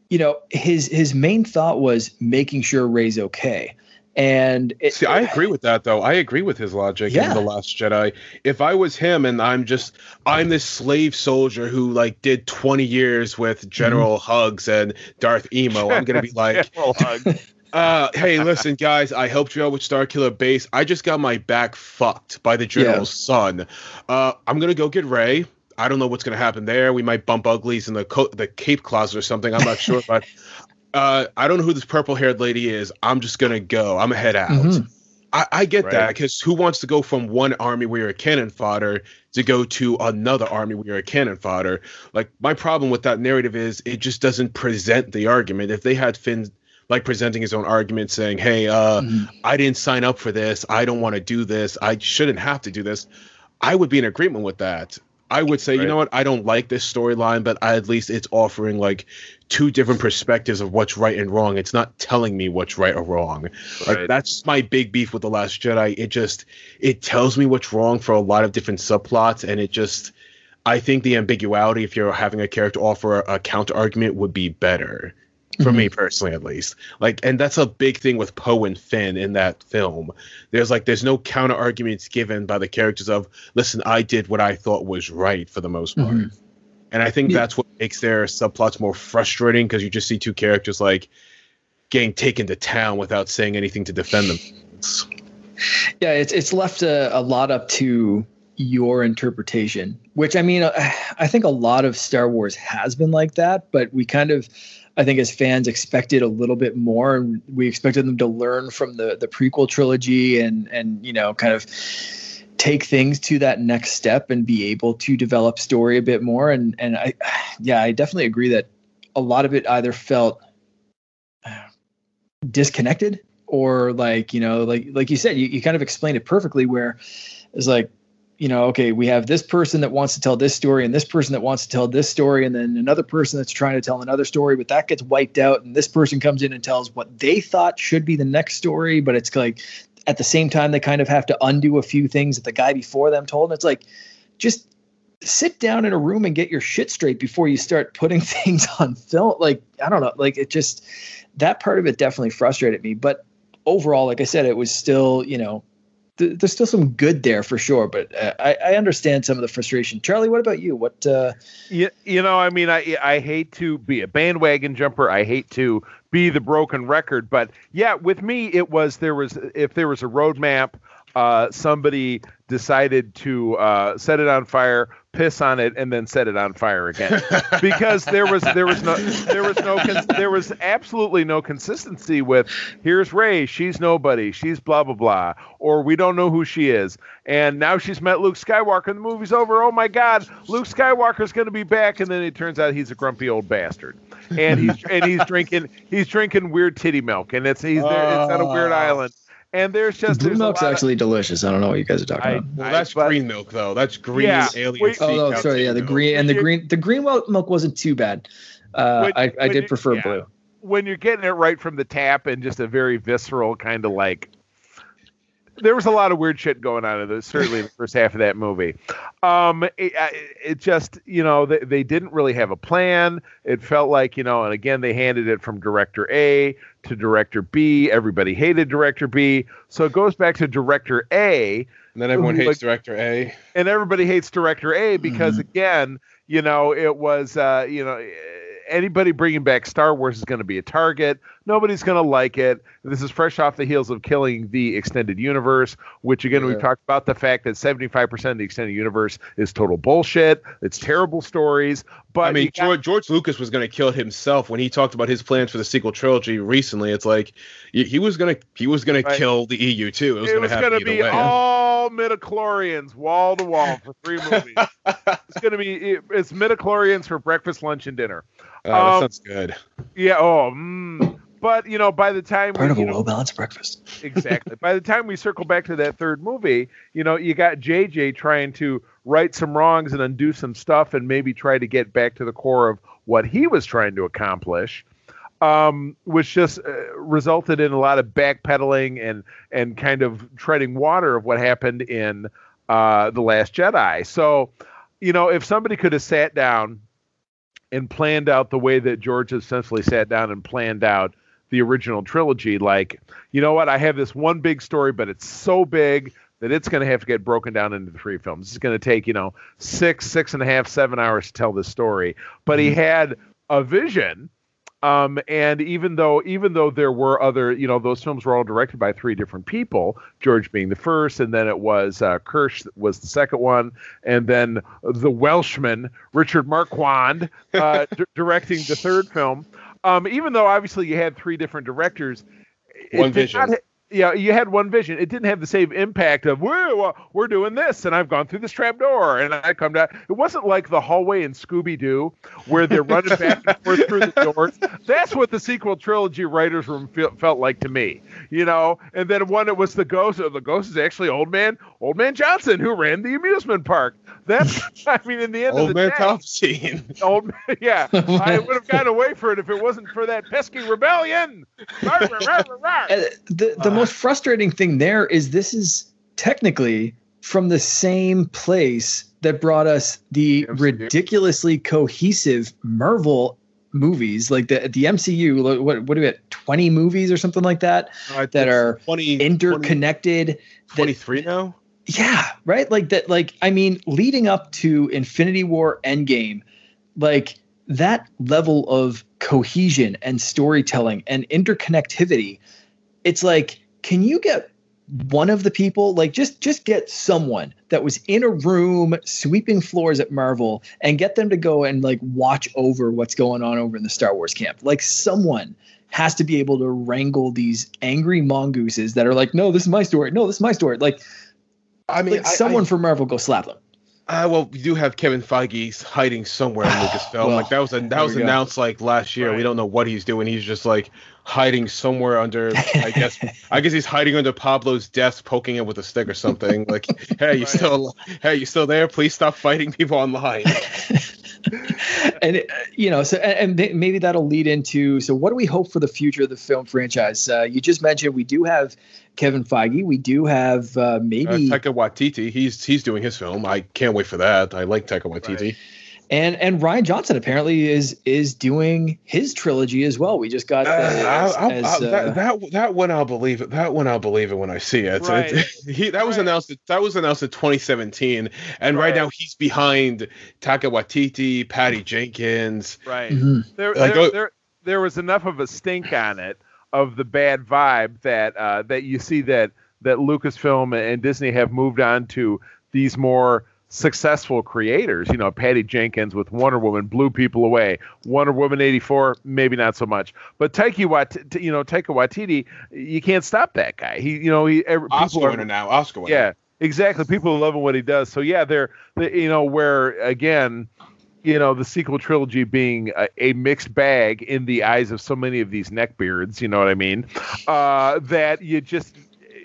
you know his his main thought was making sure rey's okay and it, see, I agree with that though. I agree with his logic yeah. in the Last Jedi. If I was him and I'm just I'm this slave soldier who like did 20 years with General mm-hmm. Hux and Darth Emo, I'm gonna be like, uh, hey, listen, guys, I helped you out with Starkiller Base. I just got my back fucked by the general's yeah. son. Uh, I'm gonna go get Rey. I don't know what's gonna happen there. We might bump uglies in the co- the cape closet or something. I'm not sure, but uh, I don't know who this purple haired lady is. I'm just gonna go. I'm gonna head out. Mm-hmm. I, I, get right. that because who wants to go from one army where you're a cannon fodder to go to another army where you're a cannon fodder? Like my problem with that narrative is it just doesn't present the argument. If they had Finn like presenting his own argument, saying, "Hey, uh, mm-hmm. I didn't sign up for this. I don't want to do this. I shouldn't have to do this," I would be in agreement with that. I would say, right. you know what, I don't like this storyline, but at least it's offering like two different perspectives of what's right and wrong. It's not telling me what's right or wrong. Right. Like that's my big beef with the Last Jedi. It just it tells me what's wrong for a lot of different subplots, and it just I think the ambiguity, if you're having a character offer a counter argument, would be better for mm-hmm. me personally at least like and that's a big thing with poe and finn in that film there's like there's no counter arguments given by the characters of listen i did what i thought was right for the most part mm-hmm. and i think yeah. that's what makes their subplots more frustrating because you just see two characters like getting taken to town without saying anything to defend them yeah it's it's left a, a lot up to your interpretation which i mean i think a lot of star wars has been like that but we kind of I think as fans expected a little bit more, and we expected them to learn from the the prequel trilogy and and you know kind of take things to that next step and be able to develop story a bit more. And and I, yeah, I definitely agree that a lot of it either felt disconnected or like you know like like you said you, you kind of explained it perfectly where it's like you know, okay, we have this person that wants to tell this story and this person that wants to tell this story, and then another person that's trying to tell another story, but that gets wiped out, and this person comes in and tells what they thought should be the next story, but it's like at the same time they kind of have to undo a few things that the guy before them told. And it's like just sit down in a room and get your shit straight before you start putting things on film. Like, I don't know, like it just that part of it definitely frustrated me. But overall, like I said, it was still, you know, th- there's still some good there for sure, but uh, I, I, understand some of the frustration. Charlie, what about you? What? Uh... You, you know, I mean, I I hate to be a bandwagon jumper. I hate to be the broken record, but yeah, with me, it was there was if there was a roadmap uh, somebody decided to uh, set it on fire, piss on it, and then set it on fire again, because there was there was no there was no there was absolutely no consistency with here's Rey, she's nobody, she's blah blah blah, or we don't know who she is, and now she's met Luke Skywalker, and the movie's over. Oh my God, Luke Skywalker's going to be back, and then it turns out he's a grumpy old bastard, and he's and he's drinking he's drinking weird titty milk, and it's he's there, it's on a weird island and there's just blue milk's actually of, delicious. I don't know what you guys are talking I, about. Well, that's I, green milk though. That's green yeah, alien. oh, no, sorry. Yeah, the green and the green the green milk wasn't too bad. Uh, when, I, I did prefer yeah, blue. When you're getting it right from the tap and just a very visceral kind of like there was a lot of weird shit going on in the certainly the first half of that movie. Um, it, it, just you know they, they didn't really have a plan. It felt like you know, and again they handed it from director A to director B. Everybody hated director B, so it goes back to director A. And then everyone hates like, director A. And everybody hates director A because mm-hmm. again, you know, it was uh, you know anybody bringing back Star Wars is going to be a target. Nobody's going to like it. This is fresh off the heels of killing the extended universe, which again yeah. we've talked about the fact that 75% of the extended universe is total bullshit. It's terrible stories. But I mean, got- George, George, Lucas was going to kill himself when he talked about his plans for the sequel trilogy recently. It's like he was going to he was going right. to kill the EU too. It was going to be way. all midichlorians wall to wall for three movies. it's going to be it's midichlorians for breakfast, lunch, and dinner. Oh, that um, sounds good. Yeah. Oh. Mm, but you know, by the time part we, of a well balanced breakfast. exactly. By the time we circle back to that third movie, you know, you got JJ trying to right some wrongs and undo some stuff, and maybe try to get back to the core of what he was trying to accomplish. Um, which just uh, resulted in a lot of backpedaling and and kind of treading water of what happened in uh, the Last Jedi. So, you know, if somebody could have sat down and planned out the way that George essentially sat down and planned out the original trilogy. Like, you know what? I have this one big story, but it's so big that it's going to have to get broken down into three films. It's going to take, you know, six, six and a half, seven hours to tell this story. But he mm-hmm. had a vision. Um, and even though even though there were other, you know, those films were all directed by three different people, George being the first, and then it was uh, Kirsch was the second one, and then the Welshman Richard Marquand uh, d- directing the third film. Um, even though obviously you had three different directors, one vision. Not, yeah, you had one vision. It didn't have the same impact of "Woo, we're doing this," and I've gone through this trap door, and I come down. It wasn't like the hallway in Scooby Doo where they're running back and forth through the doors. That's what the sequel trilogy writers' room feel, felt like to me, you know. And then one, it was the ghost. The ghost is actually old man, old man Johnson, who ran the amusement park. That's, I mean, in the end old of the man day, Palpatine. Old man, yeah. I would have gotten away for it if it wasn't for that pesky rebellion. Uh, the the most frustrating thing there is this is technically from the same place that brought us the ridiculously cohesive Marvel movies, like the the MCU. What what do we? Twenty movies or something like that uh, that are 20, interconnected. 23 now. Yeah, right. Like that. Like I mean, leading up to Infinity War Endgame, like that level of cohesion and storytelling and interconnectivity. It's like, can you get one of the people like just just get someone that was in a room sweeping floors at Marvel and get them to go and like watch over what's going on over in the Star Wars camp. Like someone has to be able to wrangle these angry mongooses that are like, no, this is my story. No, this is my story. Like, I mean, like someone I, from Marvel go slap them. Uh, well, we do have Kevin Feige hiding somewhere in Lucasfilm. well, like that was a, that was announced go. like last year. Right. We don't know what he's doing. He's just like hiding somewhere under. I guess I guess he's hiding under Pablo's desk, poking him with a stick or something. Like, hey, you right. still hey, you still there? Please stop fighting people online. and uh, you know, so and, and, maybe that'll lead into. So, what do we hope for the future of the film franchise? Uh, you just mentioned we do have Kevin Feige. We do have uh, maybe uh, Taika Waititi. He's he's doing his film. I can't wait for that. I like Taika Waititi. Right and and Rian Johnson apparently is is doing his trilogy as well. We just got uh, as, I, I, as, I, that, uh, that that one I'll believe it. That one I'll believe it when I see it. Right. it he, that was right. announced. That was announced in 2017, and right, right now he's behind Taika Waititi, Patty Jenkins. Right. Mm-hmm. There, like, there, there, there was enough of a stink on it of the bad vibe that uh, that you see that that Lucasfilm and Disney have moved on to these more successful creators. You know, Patty Jenkins with Wonder Woman blew people away. Wonder Woman 84, maybe not so much. But Taika Waititi, you know, Taika Waititi, you can't stop that guy. He, you know, he every, Oscar winner now. Oscar winner. Yeah, exactly. People are loving what he does. So yeah, they're, they, you know, where again, you know, the sequel trilogy being a, a, mixed bag in the eyes of so many of these neckbeards. You know what I mean? Uh, that you just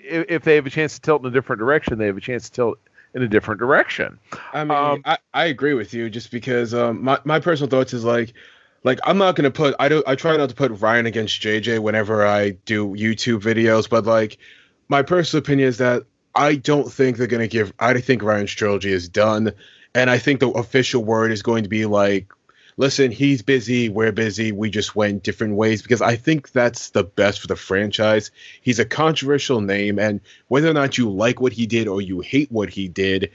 if, if they have a chance to tilt in a different direction, they have a chance to tilt in a different direction. I mean, um, I, I agree with you just because um, my, my personal thoughts is like, like I'm not gonna put I don't I try not to put Rian against JJ whenever I do YouTube videos, but like my personal opinion is that I don't think they're gonna give I think Rian's trilogy is done, and I think the official word is going to be like listen, he's busy, we're busy, we just went different ways because I think that's the best for the franchise. He's a controversial name, and whether or not you like what he did or you hate what he did,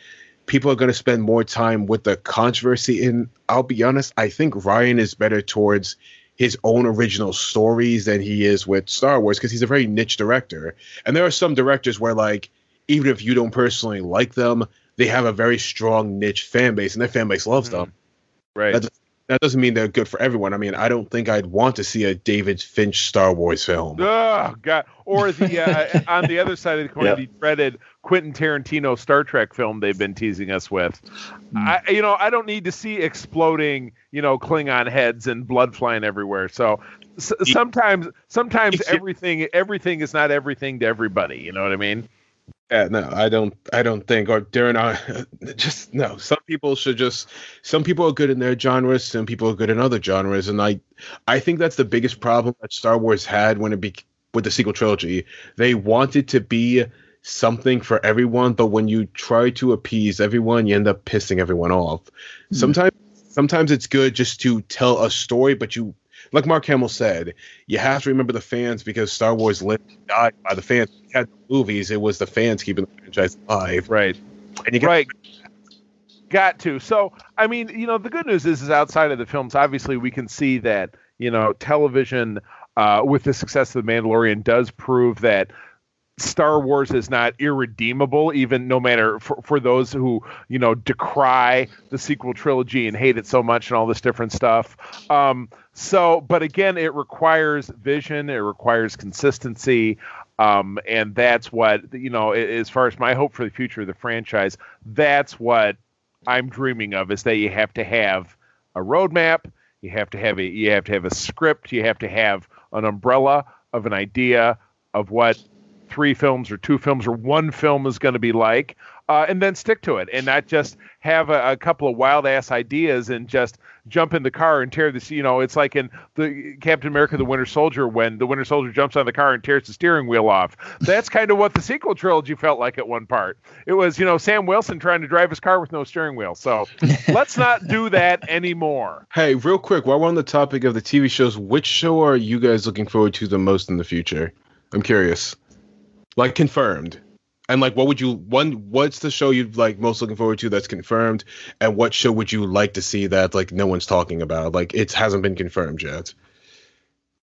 people are going to spend more time with the controversy. And I'll be honest, I think Rian is better towards his own original stories than he is with Star Wars because he's a very niche director. And there are some directors where, like, even if you don't personally like them, they have a very strong niche fan base, and their fan base loves mm-hmm. them. Right. That, that doesn't mean they're good for everyone. I mean, I don't think I'd want to see a David Finch Star Wars film. Oh God! Or the uh, on the other side of the coin, yep. the dreaded Quentin Tarantino Star Trek film they've been teasing us with. Mm. I, you know, I don't need to see exploding, you know, Klingon heads and blood flying everywhere. So s- sometimes, sometimes everything, everything is not everything to everybody. You know what I mean? Yeah, no, I don't. I don't think. Or Darren, uh, just no. Some people should just. Some people are good in their genres. Some people are good in other genres, and I, I think that's the biggest problem that Star Wars had when it be with the sequel trilogy. They wanted to be something for everyone, but when you try to appease everyone, you end up pissing everyone off. Mm. Sometimes, sometimes it's good just to tell a story, but you like Mark Hamill said, you have to remember the fans because Star Wars lived and died by the fans. We had movies, it was the fans keeping the franchise alive. Right. And you got right. Got to. So, I mean, you know, the good news is, is outside of the films, obviously, we can see that, you know, television, uh, with the success of The Mandalorian, does prove that Star Wars is not irredeemable, even no matter for, for those who you know decry the sequel trilogy and hate it so much and all this different stuff. Um, so, but again, it requires vision, it requires consistency, um, and that's what you know. As far as my hope for the future of the franchise, that's what I'm dreaming of: is that you have to have a roadmap, you have to have a you have to have a script, you have to have an umbrella of an idea of what three films or two films or one film is going to be like, uh, and then stick to it and not just have a, a, couple of wild ass ideas and just jump in the car and tear this. You know, it's like in the Captain America: The Winter Soldier when the Winter Soldier jumps on the car and tears the steering wheel off. That's kind of what the sequel trilogy felt like at one part. It was, you know, Sam Wilson trying to drive his car with no steering wheel. So let's not do that anymore. Hey, real quick, while we're on the topic of the TV shows, which show are you guys looking forward to the most in the future? I'm curious like confirmed. And like what would you one what's the show you'd like most looking forward to that's confirmed? And what show would you like to see that like no one's talking about? Like it hasn't been confirmed yet.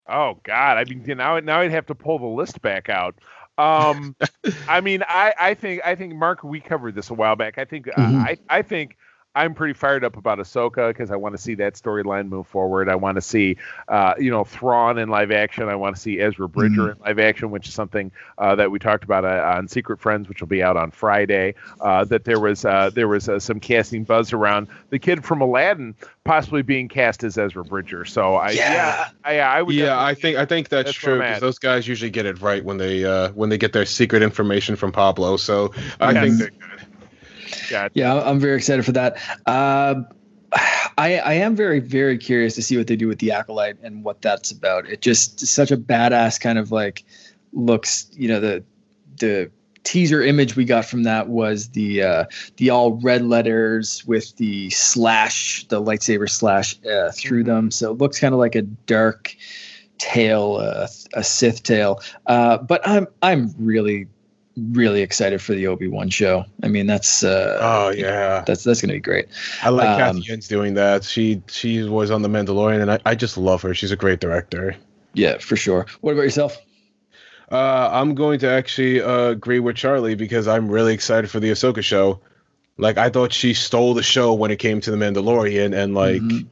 Oh god. I mean now now i'd have to pull the list back out. Um i mean i i think i think mark we covered this a while back. I think mm-hmm. uh, i i think I'm pretty fired up about Ahsoka because I want to see that storyline move forward. I want to see, uh, you know, Thrawn in live action. I want to see Ezra Bridger mm-hmm. in live action, which is something uh, that we talked about uh, on Secret Friends, which will be out on Friday. Uh, that there was uh, there was uh, some casting buzz around the kid from Aladdin possibly being cast as Ezra Bridger. So I yeah, yeah I, I would yeah I think I think that's, that's true because those guys usually get it right when they when they get their secret information from Pablo. So I yes. think they're good. Yeah, I'm very excited for that. Uh, I, I am very, very curious to see what they do with the acolyte and what that's about. It just such a badass kind of like looks. You know, the the teaser image we got from that was the uh, the all red letters with the slash, the lightsaber slash uh, through them. So it looks kind of like a dark tail, uh, a Sith tail. Uh, but I'm I'm really really excited for the Obi Wan show. I mean, that's uh, oh yeah, that's that's gonna be great. I like um, Cathy Yens doing that. She she was on the Mandalorian, and I, I just love her. She's a great director. Yeah, for sure. What about yourself? Uh, I'm going to actually uh, agree with Charlie because I'm really excited for the Ahsoka show. Like I thought she stole the show when it came to the Mandalorian, and like. Mm-hmm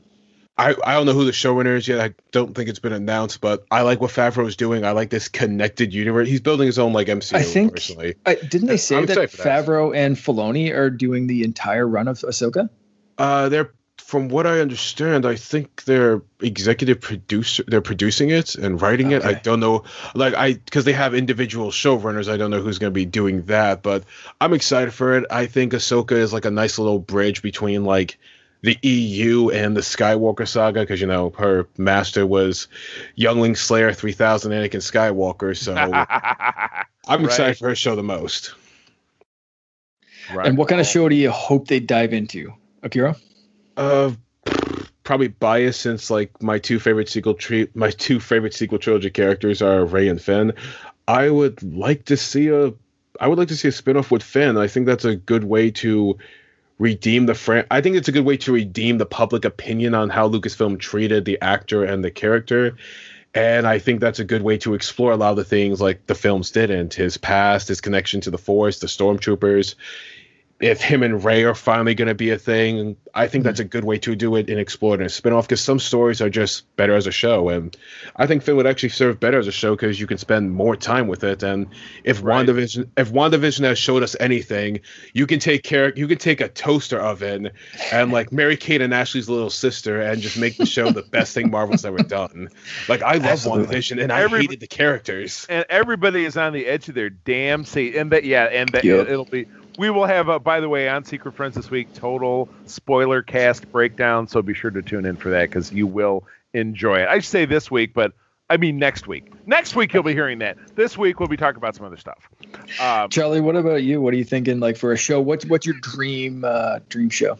I, I don't know who the showrunner is yet. I don't think it's been announced, but I like what Favreau is doing. I like this connected universe. He's building his own like MCU. I think. Personally. I, didn't they say that, that Favreau and Filoni are doing the entire run of Ahsoka? Uh, they're from what I understand. I think they're executive producer. They're producing it and writing okay. it. I don't know, like I because they have individual showrunners. I don't know who's going to be doing that, but I'm excited for it. I think Ahsoka is like a nice little bridge between like the EU and the Skywalker saga because you know her master was Youngling Slayer 3000 Anakin Skywalker. So I'm excited right. for her show the most. Right. And what kind of show do you hope they dive into, Okiro? Uh, probably bias since like my two favorite sequel tre- my two favorite sequel trilogy characters are Rey and Finn. I would like to see a I would like to see a spinoff with Finn. I think that's a good way to redeem the friend. I think it's a good way to redeem the public opinion on how Lucasfilm treated the actor and the character. And I think that's a good way to explore a lot of the things like the films didn't. His past, his connection to the Force, the stormtroopers, if him and Rey are finally going to be a thing, I think that's a good way to do it and explore it in a spinoff because some stories are just better as a show. And I think Finn would actually serve better as a show because you can spend more time with it. And if right. WandaVision, if WandaVision has showed us anything, you can take care, you can take a toaster oven and like Mary Kate and Ashley's little sister and just make the show the best thing Marvel's ever done. Like I love Absolutely. WandaVision and I hated the characters. And everybody is on the edge of their damn seat. And that, yeah, and that yep. it'll be we will have, a, by the way, on Secret Friends this week, total spoiler cast breakdown. So be sure to tune in for that because you will enjoy it. I say this week, but I mean next week. Next week you'll be hearing that. This week we'll be talking about some other stuff. Um, Charlie, what about you? What are you thinking? Like for a show, what's what's your dream uh, dream show?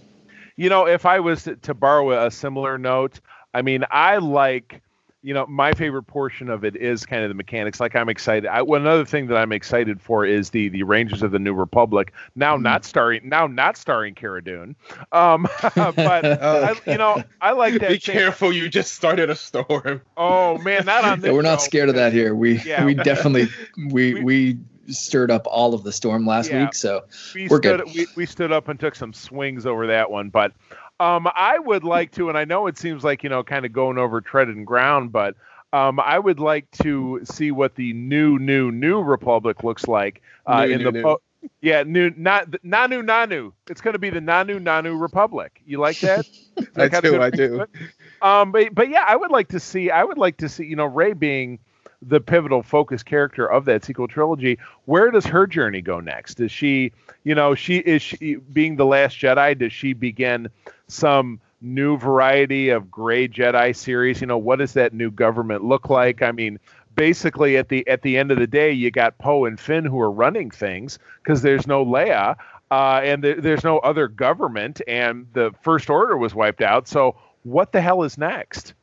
You know, if I was to, to borrow a similar note, I mean, I like you know, my favorite portion of it is kind of the mechanics. Like I'm excited. I, well, another thing that I'm excited for is the the Rangers of the New Republic. Now mm. not starring now not starring Cara Dune. Um, but I, you know, I like that. Be careful, you just started a storm. Oh man, not on this. Yeah, we're not scared of that here. We yeah. we definitely we we, we stirred up all of the storm last yeah. week, so we are good. We, we stood up and took some swings over that one, but um, I would like to, and I know it seems like you know, kind of going over treaded ground, but um, I would like to see what the new, new, new Republic looks like uh, new, in new, the. Po- yeah, new, not Nanu Nanu. It's going to be the Nanu Nanu Republic. You like that? that I do. I do. Um, but but yeah, I would like to see. I would like to see. You know, Rey being the pivotal focus character of that sequel trilogy. Where does her journey go next? Is she, you know, she is she being the last Jedi? Does she begin some new variety of gray Jedi series? You know, what does that new government look like? I mean, basically at the at the end of the day, you got Poe and Finn who are running things because there's no Leia. Uh, and th- there's no other government, and the First Order was wiped out. So, what the hell is next?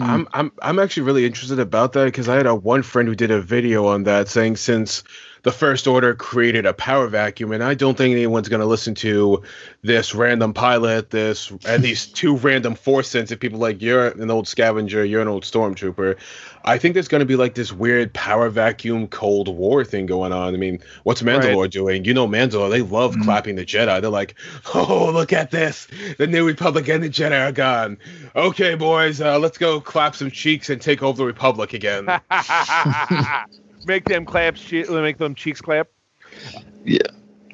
I'm I'm I'm actually really interested about that because I had a one friend who did a video on that saying since the First Order created a power vacuum, and I don't think anyone's going to listen to this random pilot, this and these two random force sensitive people like you're an old scavenger, you're an old stormtrooper. I think there's going to be like this weird power vacuum Cold War thing going on. I mean, what's Mandalore right. doing? You know, Mandalore, they love mm clapping the Jedi. They're like, oh, look at this. The New Republic and the Jedi are gone. Okay, boys, uh, let's go clap some cheeks and take over the Republic again. make them claps, let make them cheeks clap. Yeah.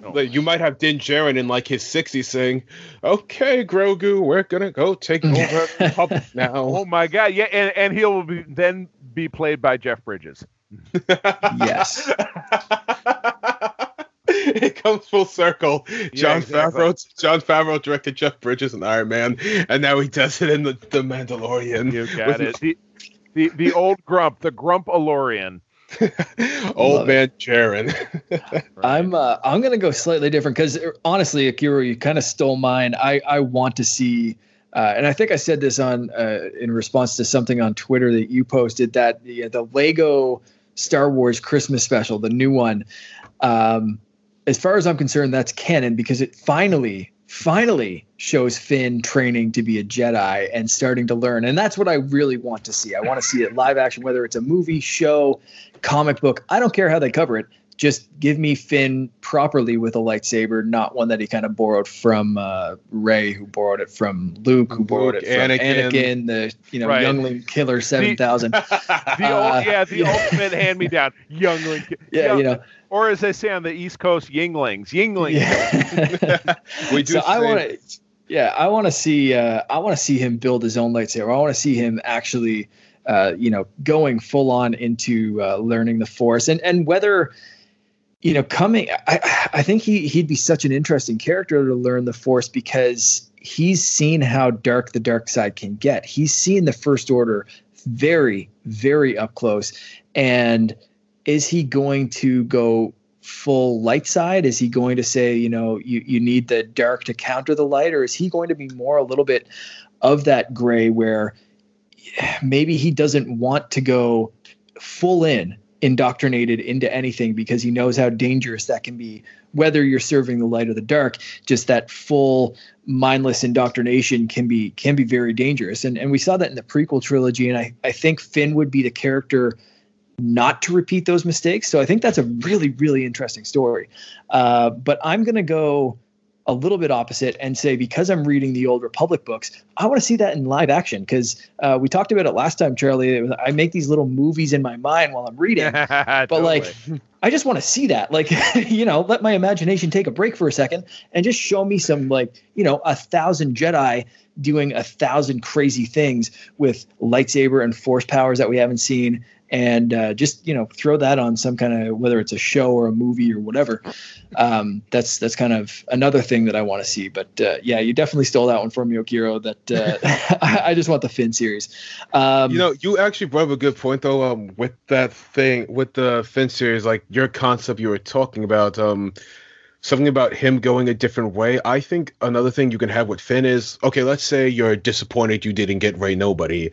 Oh. You might have Din Djarin in like his 60s saying, "Okay, Grogu, we're gonna go take over Republic now." Oh my God! Yeah, and and he'll be, then be played by Jeff Bridges. yes. it comes full circle. Yeah, Jon exactly. Favreau, Jon Favreau directed Jeff Bridges in Iron Man, and now he does it in the, the Mandalorian. You got it. The, the the old grump, the grump Alorian. Old man Djarin. I'm uh, I'm gonna go slightly different because uh, honestly, Okiro, you kind of stole mine. I I want to see, uh, and I think I said this on uh, in response to something on Twitter that you posted that the the Lego Star Wars Christmas special, the new one. Um, as far as I'm concerned, that's canon because it finally finally shows Finn training to be a Jedi and starting to learn. And that's what I really want to see. I want to see it live action, whether it's a movie, show, comic book. I don't care how they cover it. Just give me Finn properly with a lightsaber, not one that he kind of borrowed from uh, Rey, who borrowed it from Luke, who borrowed it from Anakin. Anakin, the you know right. youngling killer seven thousand. The, the uh, yeah, the yeah. ultimate hand me down youngling. Yeah, young, you know, or as they say on the East Coast, Yinglings, Yinglings. Yeah. we do. So I want to. Yeah, I want to see. Uh, I want to see him build his own lightsaber. I want to see him actually uh, you know, going full on into uh, learning the force and and whether you know coming I, I think he he'd be such an interesting character to learn the force because he's seen how dark the dark side can get. He's seen the first order very very up close. And is he going to go full light side? Is he going to say you know you, you need the dark to counter the light? Or is he going to be more a little bit of that gray where maybe he doesn't want to go full in indoctrinated into anything because he knows how dangerous that can be whether you're serving the light or the dark just that full mindless indoctrination can be can be very dangerous. And and we saw that in the prequel trilogy and i i think finn would be the character not to repeat those mistakes. So i think that's a really really interesting story. Uh, but i'm to go a little bit opposite and say because I'm reading the old Republic books, I want to see that in live action because uh, we talked about it last time, Charlie. Was, I make these little movies in my mind while I'm reading, but like I just want to see that. Like you know, let my imagination take a break for a second and just show me some like you know a thousand Jedi doing a thousand crazy things with lightsaber and force powers that we haven't seen and uh, just you know throw that on some kind of whether it's a show or a movie or whatever. Um, that's that's kind of another thing that I want to see. But uh, yeah, you definitely stole that one from me, Okiro. That uh, I, I, just want the Finn series. Um, you know, you actually brought up a good point though. Um, with that thing with the Finn series, like your concept you were talking about. Um, something about him going a different way. I think another thing you can have with Finn is okay. Let's say you're disappointed you didn't get Rey Nobody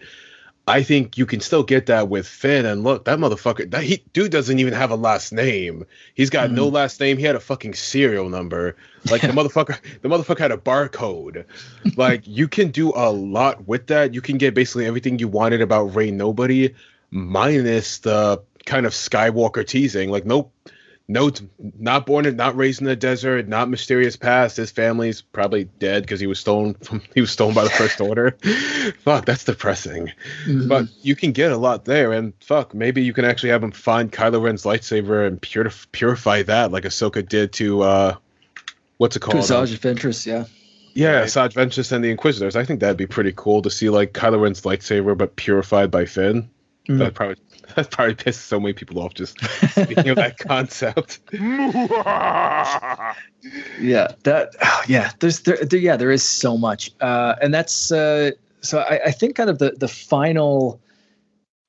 I think you can still get that with Finn. And look, that motherfucker, that he dude doesn't even have a last name. He's got mm. no last name. He had a fucking serial number. Like the motherfucker, the motherfucker had a barcode. like you can do a lot with that. You can get basically everything you wanted about Rey Nobody, minus the kind of Skywalker teasing. Like nope, no, not born and not raised in the desert, not mysterious past. His family's probably dead because he was stolen from he was stolen by the First Order. fuck, that's depressing. Mm-hmm. But you can get a lot there, and fuck, maybe you can actually have him find Kylo Ren's lightsaber and purif- purify that, like Ahsoka did to uh, what's it called? Asajj Ventress, yeah. Yeah, right. Asajj Ventress and the Inquisitors. I think that'd be pretty cool to see like Kylo Ren's lightsaber, but purified by Finn. Mm-hmm. That probably that probably pissed so many people off just speaking of that concept. yeah, that yeah, there's there, there, yeah, there is so much. Uh and that's uh so I, I think kind of the the final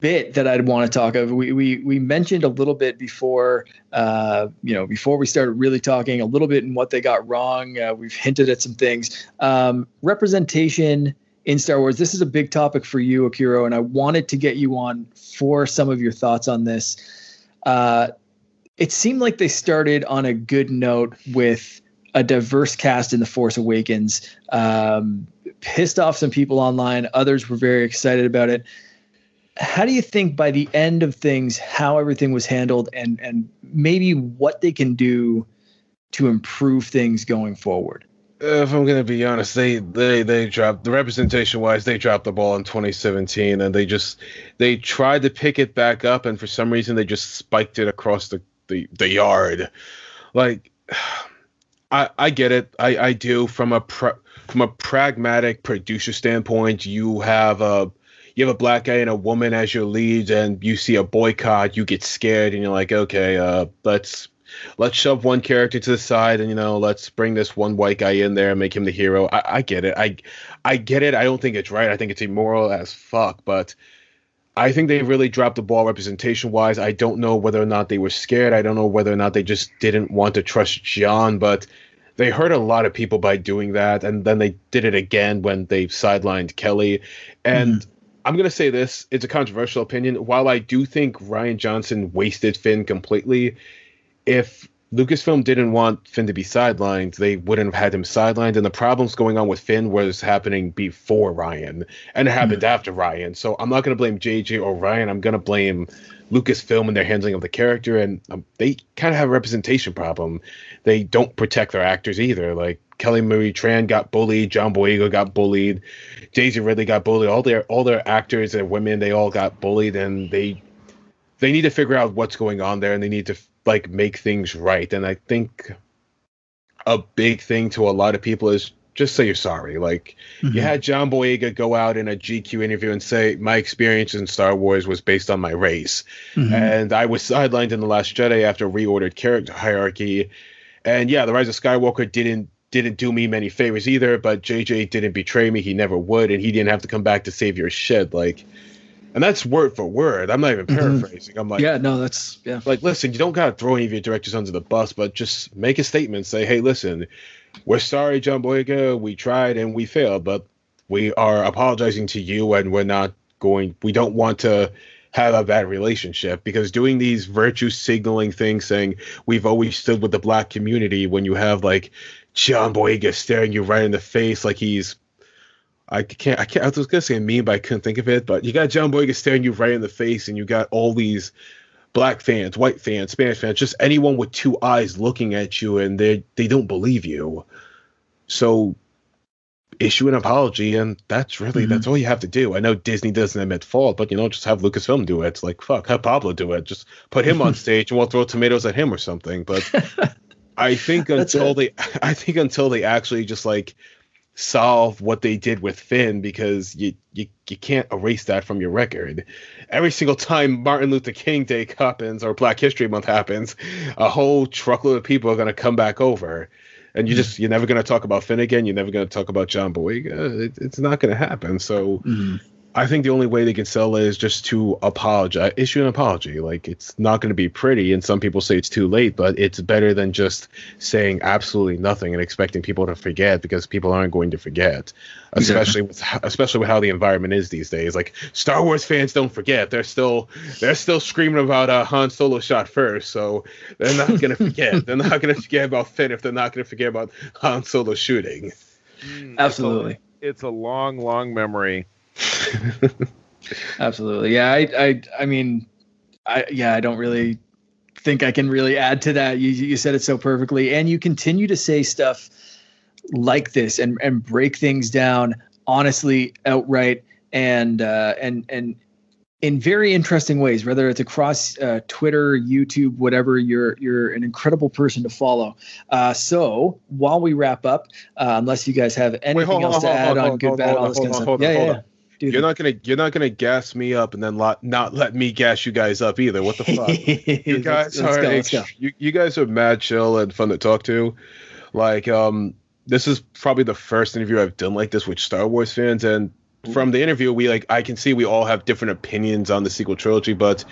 bit that I'd want to talk of. We we we mentioned a little bit before, uh, you know, before we started really talking a little bit in what they got wrong. Uh, we've hinted at some things. Um, representation in Star Wars. This is a big topic for you, Okiro, and I wanted to get you on for some of your thoughts on this. Uh, it seemed like they started on a good note with a diverse cast in The Force Awakens. Um, pissed off some people online. Others were very excited about it. How do you think by the end of things, how everything was handled, and and maybe what they can do to improve things going forward? If I'm gonna be honest, they they they dropped the representation wise, they dropped the ball in 2017, and they just they tried to pick it back up, and for some reason they just spiked it across the the, the yard. Like, I I get it, I I do from a pra- from a pragmatic producer standpoint. You have a you have a black guy and a woman as your leads, and you see a boycott, you get scared, and you're like, okay, uh, let's let's shove one character to the side and you know let's bring this one white guy in there and make him the hero I, I get it i i get it i don't think it's right i think it's immoral as fuck but i think they really dropped the ball representation wise i don't know whether or not they were scared i don't know whether or not they just didn't want to trust john but they hurt a lot of people by doing that and then they did it again when they sidelined kelly and mm. I'm going to say this. It's a controversial opinion. While I do think Rian Johnson wasted Finn completely, if Lucasfilm didn't want Finn to be sidelined, they wouldn't have had him sidelined. And the problems going on with Finn was happening before Rian and it happened mm. after Rian. So I'm not going to blame JJ or Rian. I'm going to blame Lucasfilm and their handling of the character. And um, they kind of have a representation problem. They don't protect their actors either. Like Kelly Marie Tran got bullied, John Boyega got bullied, Daisy Ridley got bullied. All their all their actors and women, they all got bullied, and they they need to figure out what's going on there, and they need to like make things right. And I think a big thing to a lot of people is just say you're sorry. Like mm-hmm. you had John Boyega go out in a GQ interview and say my experience in Star Wars was based on my race, mm-hmm. and I was sidelined in the Last Jedi after reordered character hierarchy. And yeah, the Rise of Skywalker didn't didn't do me many favors either, but JJ didn't betray me. He never would, and he didn't have to come back to save your shit. Like and that's word for word. I'm not even mm-hmm. paraphrasing. Mm-hmm. I'm like, yeah, no, that's yeah. Like, listen, you don't gotta throw any of your directors under the bus, but just make a statement. Say, hey, listen, we're sorry, John Boyega. We tried and we failed, but we are apologizing to you, and we're not going. We don't want to have a bad relationship because doing these virtue signaling things saying we've always stood with the black community when you have like John Boyega staring you right in the face like he's I can't I can't I was gonna say mean but I couldn't think of it but you got John Boyega staring you right in the face and you got all these black fans, white fans, Spanish fans, just anyone with two eyes looking at you and they they don't believe you. So issue an apology and that's really mm-hmm. that's all you have to do. I know Disney doesn't admit fault, but you know, just have Lucasfilm do it. It's like fuck, have Pablo do it. Just put him on stage and we'll throw tomatoes at him or something. But I think until they I think until they actually just like solve what they did with Finn because you you you can't erase that from your record. Every single time Martin Luther King Day happens or Black History Month happens, a whole truckload of people are going to come back over and you mm. just you're never going to talk about Finn again. You're never going to talk about John Boyega. It, it's not going to happen. So mm. I think the only way they can sell it is just to apologize, issue an apology. Like it's not going to be pretty, and some people say it's too late, but it's better than just saying absolutely nothing and expecting people to forget because people aren't going to forget, especially with especially with how the environment is these days. Like Star Wars fans don't forget; they're still they're still screaming about uh, Han Solo shot first, so they're not going to forget. they're not going to forget about Finn if they're not going to forget about Han Solo shooting. Mm, Absolutely, it's a, it's a long, long memory Absolutely. Yeah. I, I, I mean, I, yeah, I don't really think I can really add to that. You, you said it so perfectly. And you continue to say stuff like this and, and break things down honestly, outright, and, uh, and, and, in very interesting ways, whether it's across uh, Twitter, YouTube, whatever. You're you're an incredible person to follow. Uh, so while we wrap up, uh, unless you guys have anything Wait, else on, to add on, on good, bad, all this kind of stuff. Yeah, yeah. Dude, you're not gonna you're not gonna gas me up and then lot, not let me gas you guys up either. What the fuck? you guys let's, let's are go, you, you guys are mad chill and fun to talk to. Like um this is probably the first interview I've done like this with Star Wars fans and from the interview we like I can see we all have different opinions on the sequel trilogy, but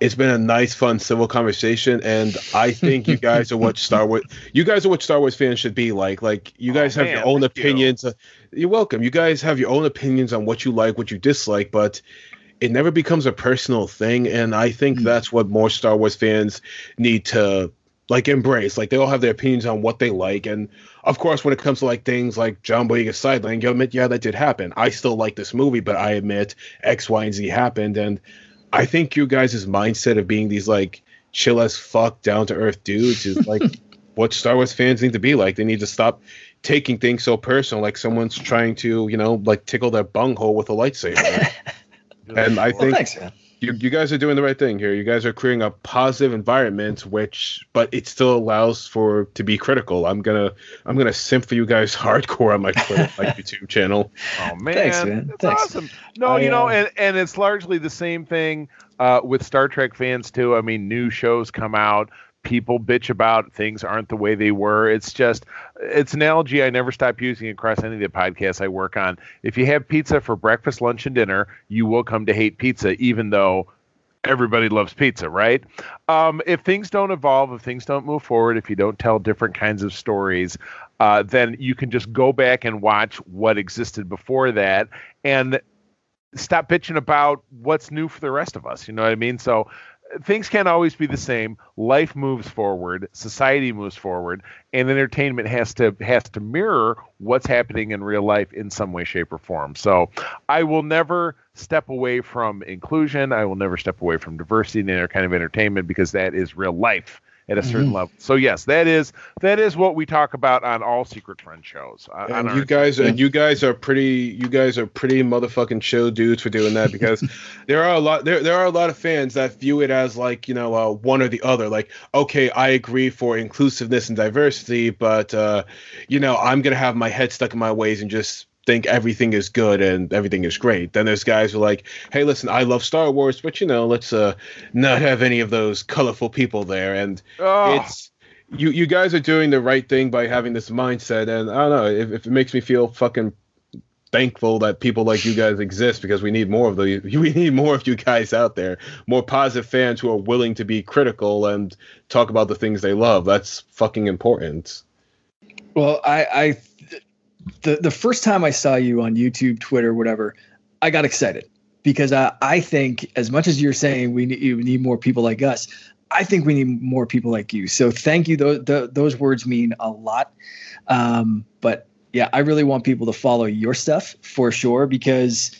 it's been a nice, fun, civil conversation, and I think you guys are what Star Wars. You guys are what Star Wars fans should be like. Like you guys oh, have man, your own opinions. You. You're welcome. You guys have your own opinions on what you like, what you dislike, but it never becomes a personal thing. And I think mm-hmm. that's what more Star Wars fans need to like embrace. Like they all have their opinions on what they like, and of course, when it comes to like things like John Boyega's sideline, you admit, yeah, that did happen. I still like this movie, but I admit X, Y, and Z happened, and I think you guys' mindset of being these like chill as fuck, down to earth dudes is like what Star Wars fans need to be like. They need to stop taking things so personal, like someone's trying to, you know, like tickle their bunghole with a lightsaber. and I well, think thanks, you, you guys are doing the right thing here. You guys are creating a positive environment, which, but it still allows for to be critical. I'm gonna, I'm gonna simp for you guys hardcore on my Twitter, my YouTube channel. Oh man, thanks, man. That's thanks. awesome. No, I, you know, uh, and and it's largely the same thing uh, with Star Trek fans too. I mean, new shows come out people bitch about things aren't the way they were. It's just it's an analogy I never stop using across any of the podcasts I work on. If you have pizza for breakfast, lunch, and dinner, you will come to hate pizza, even though everybody loves pizza, right? Um, if things don't evolve, if things don't move forward, if you don't tell different kinds of stories, uh, then you can just go back and watch what existed before that and stop bitching about what's new for the rest of us. You know what I mean? So things can't always be the same. Life moves forward, society moves forward, and entertainment has to has to mirror what's happening in real life in some way, shape, or form. So I will never step away from inclusion. I will never step away from diversity in any kind of entertainment because that is real life at a certain mm-hmm. level. So yes, that is that is what we talk about on all Secret Friend shows. Uh, and you guys and you guys are pretty you guys are pretty motherfucking show dudes for doing that because there are a lot there there are a lot of fans that view it as like you know uh, one or the other. Like okay, I agree for inclusiveness and diversity, but uh, you know I'm gonna have my head stuck in my ways and just think everything is good and everything is great. Then there's guys who are like, hey, listen, I love Star Wars, but you know, let's uh not have any of those colorful people there. And oh. it's you you guys are doing the right thing by having this mindset. And I don't know if, if it makes me feel fucking thankful that people like you guys exist because we need more of the we need more of you guys out there more positive fans who are willing to be critical and talk about the things they love that's fucking important well i i the the first time I saw you on YouTube, Twitter, whatever, I got excited. because I, I think as much as you're saying we need, we need more people like us, I think we need more people like you. So thank you. Those those words mean a lot. Um, but yeah, I really want people to follow your stuff for sure because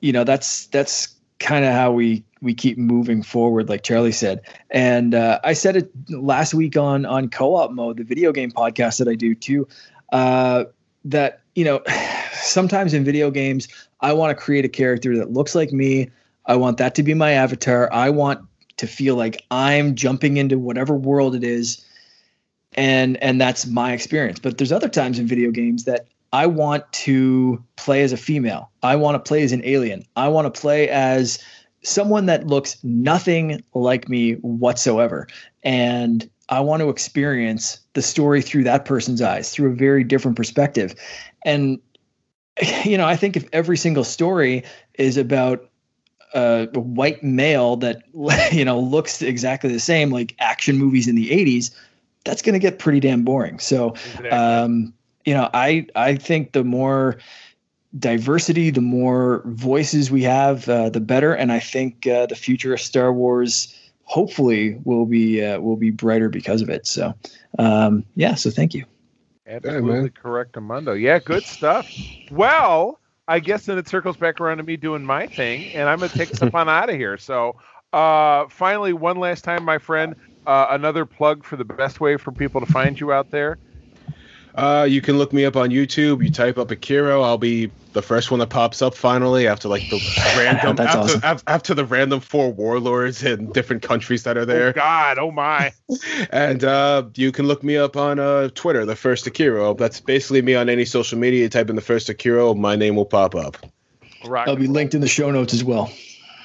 you know that's that's kind of how we we keep moving forward, like Charlie said. And uh, I said it last week on on co-op mode, the video game podcast that I do too. Uh, that you know, sometimes in video games, I want to create a character that looks like me. I want that to be my avatar. I want to feel like I'm jumping into whatever world it is, and and that's my experience. But there's other times in video games that I want to play as a female. I want to play as an alien. I want to play as someone that looks nothing like me whatsoever. And I want to experience the story through that person's eyes, through a very different perspective. And, you know, I think if every single story is about a white male that, you know, looks exactly the same, like action movies in the 80s, that's going to get pretty damn boring. So, um, you know, I I think the more diversity, the more voices we have, uh, the better. And I think uh, the future of Star Wars hopefully will be uh, will be brighter because of it. So, um, yeah. So thank you. Absolutely yeah, correct, Amundo. Yeah, good stuff. Well, I guess then it circles back around to me doing my thing, and I'm going to take stuff on out of here. So, uh, finally, one last time, my friend, uh, another plug for the best way for people to find you out there. Uh, you can look me up on YouTube. You type up Okiro. I'll be the first one that pops up finally after like the random after, awesome. after the random four warlords in different countries that are there. Oh God, oh my! and uh, you can look me up on uh, Twitter, the first Okiro. That's basically me on any social media. You type in the first Okiro, my name will pop up. Right. I'll be linked in the show notes as well.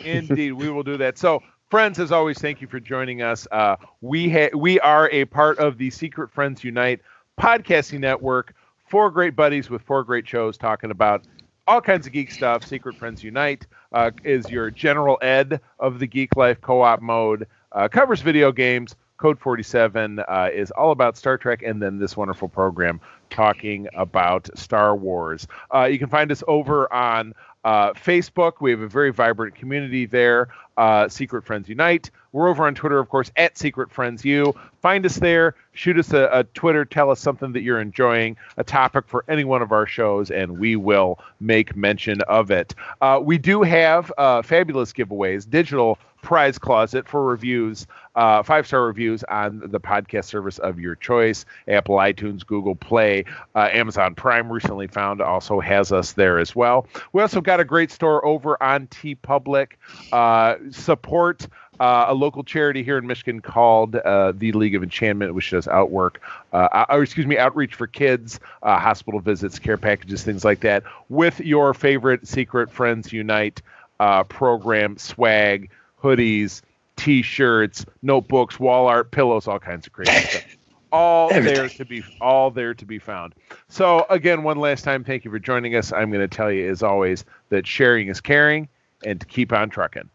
Indeed, we will do that. So friends as always thank you for joining us uh, we ha- we are a part of the secret friends unite podcasting network. Four great buddies with four great shows talking about all kinds of geek stuff. Secret Friends Unite uh, is your general ed of the geek life co-op mode. Uh, covers video games. Code 47 uh, is all about Star Trek, and then this wonderful program talking about Star Wars. Uh, you can find us over on uh, Facebook. We have a very vibrant community there. Uh, Secret Friends Unite. We're over on Twitter, of course, at Secret Friends U. Find us there. Shoot us a, a, Twitter. Tell us something that you're enjoying, a topic for any one of our shows, and we will make mention of it. Uh, we do have uh, fabulous giveaways, digital prize closet for reviews, uh, five star reviews on the podcast service of your choice Apple, iTunes, Google Play, uh, Amazon Prime recently found also has us there as well. We also got a great store over on TeePublic. Uh, support uh, a local charity here in Michigan called uh, the League of Enchantment, which does outwork, uh, or excuse me, outreach for kids, uh, hospital visits, care packages, things like that, with your favorite Secret Friends Unite uh, program swag, hoodies, T-shirts, notebooks, wall art, pillows, all kinds of crazy stuff. All Everything. there to be all there to be found. So again, one last time, thank you for joining us. I'm going to tell you, as always, that sharing is caring, and to keep on trucking.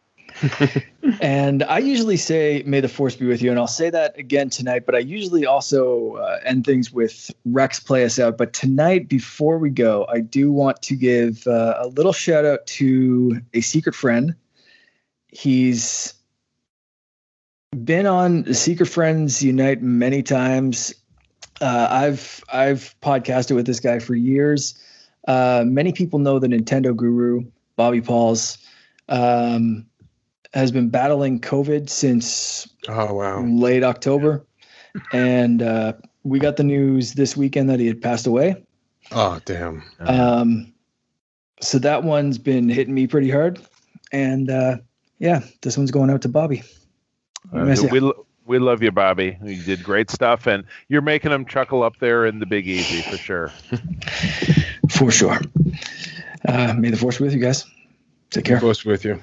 and I usually say, "May the force be with you," and I'll say that again tonight. But I usually also uh, end things with Rex play us out. But tonight, before we go, I do want to give uh, a little shout out to a secret friend. He's been on the Secret Friends Unite many times. Uh, I've I've podcasted with this guy for years. Uh, many people know the Nintendo Guru, Bobby Pauls. Um, has been battling COVID since oh wow late October, and uh, we got the news this weekend that he had passed away. Oh damn! Um, so that one's been hitting me pretty hard, and uh, yeah, this one's going out to Bobby. Uh, we we love you, Bobby. You did great stuff, and you're making them chuckle up there in the Big Easy for sure. for sure. Uh, may the force be with you guys. Take care. Force with you.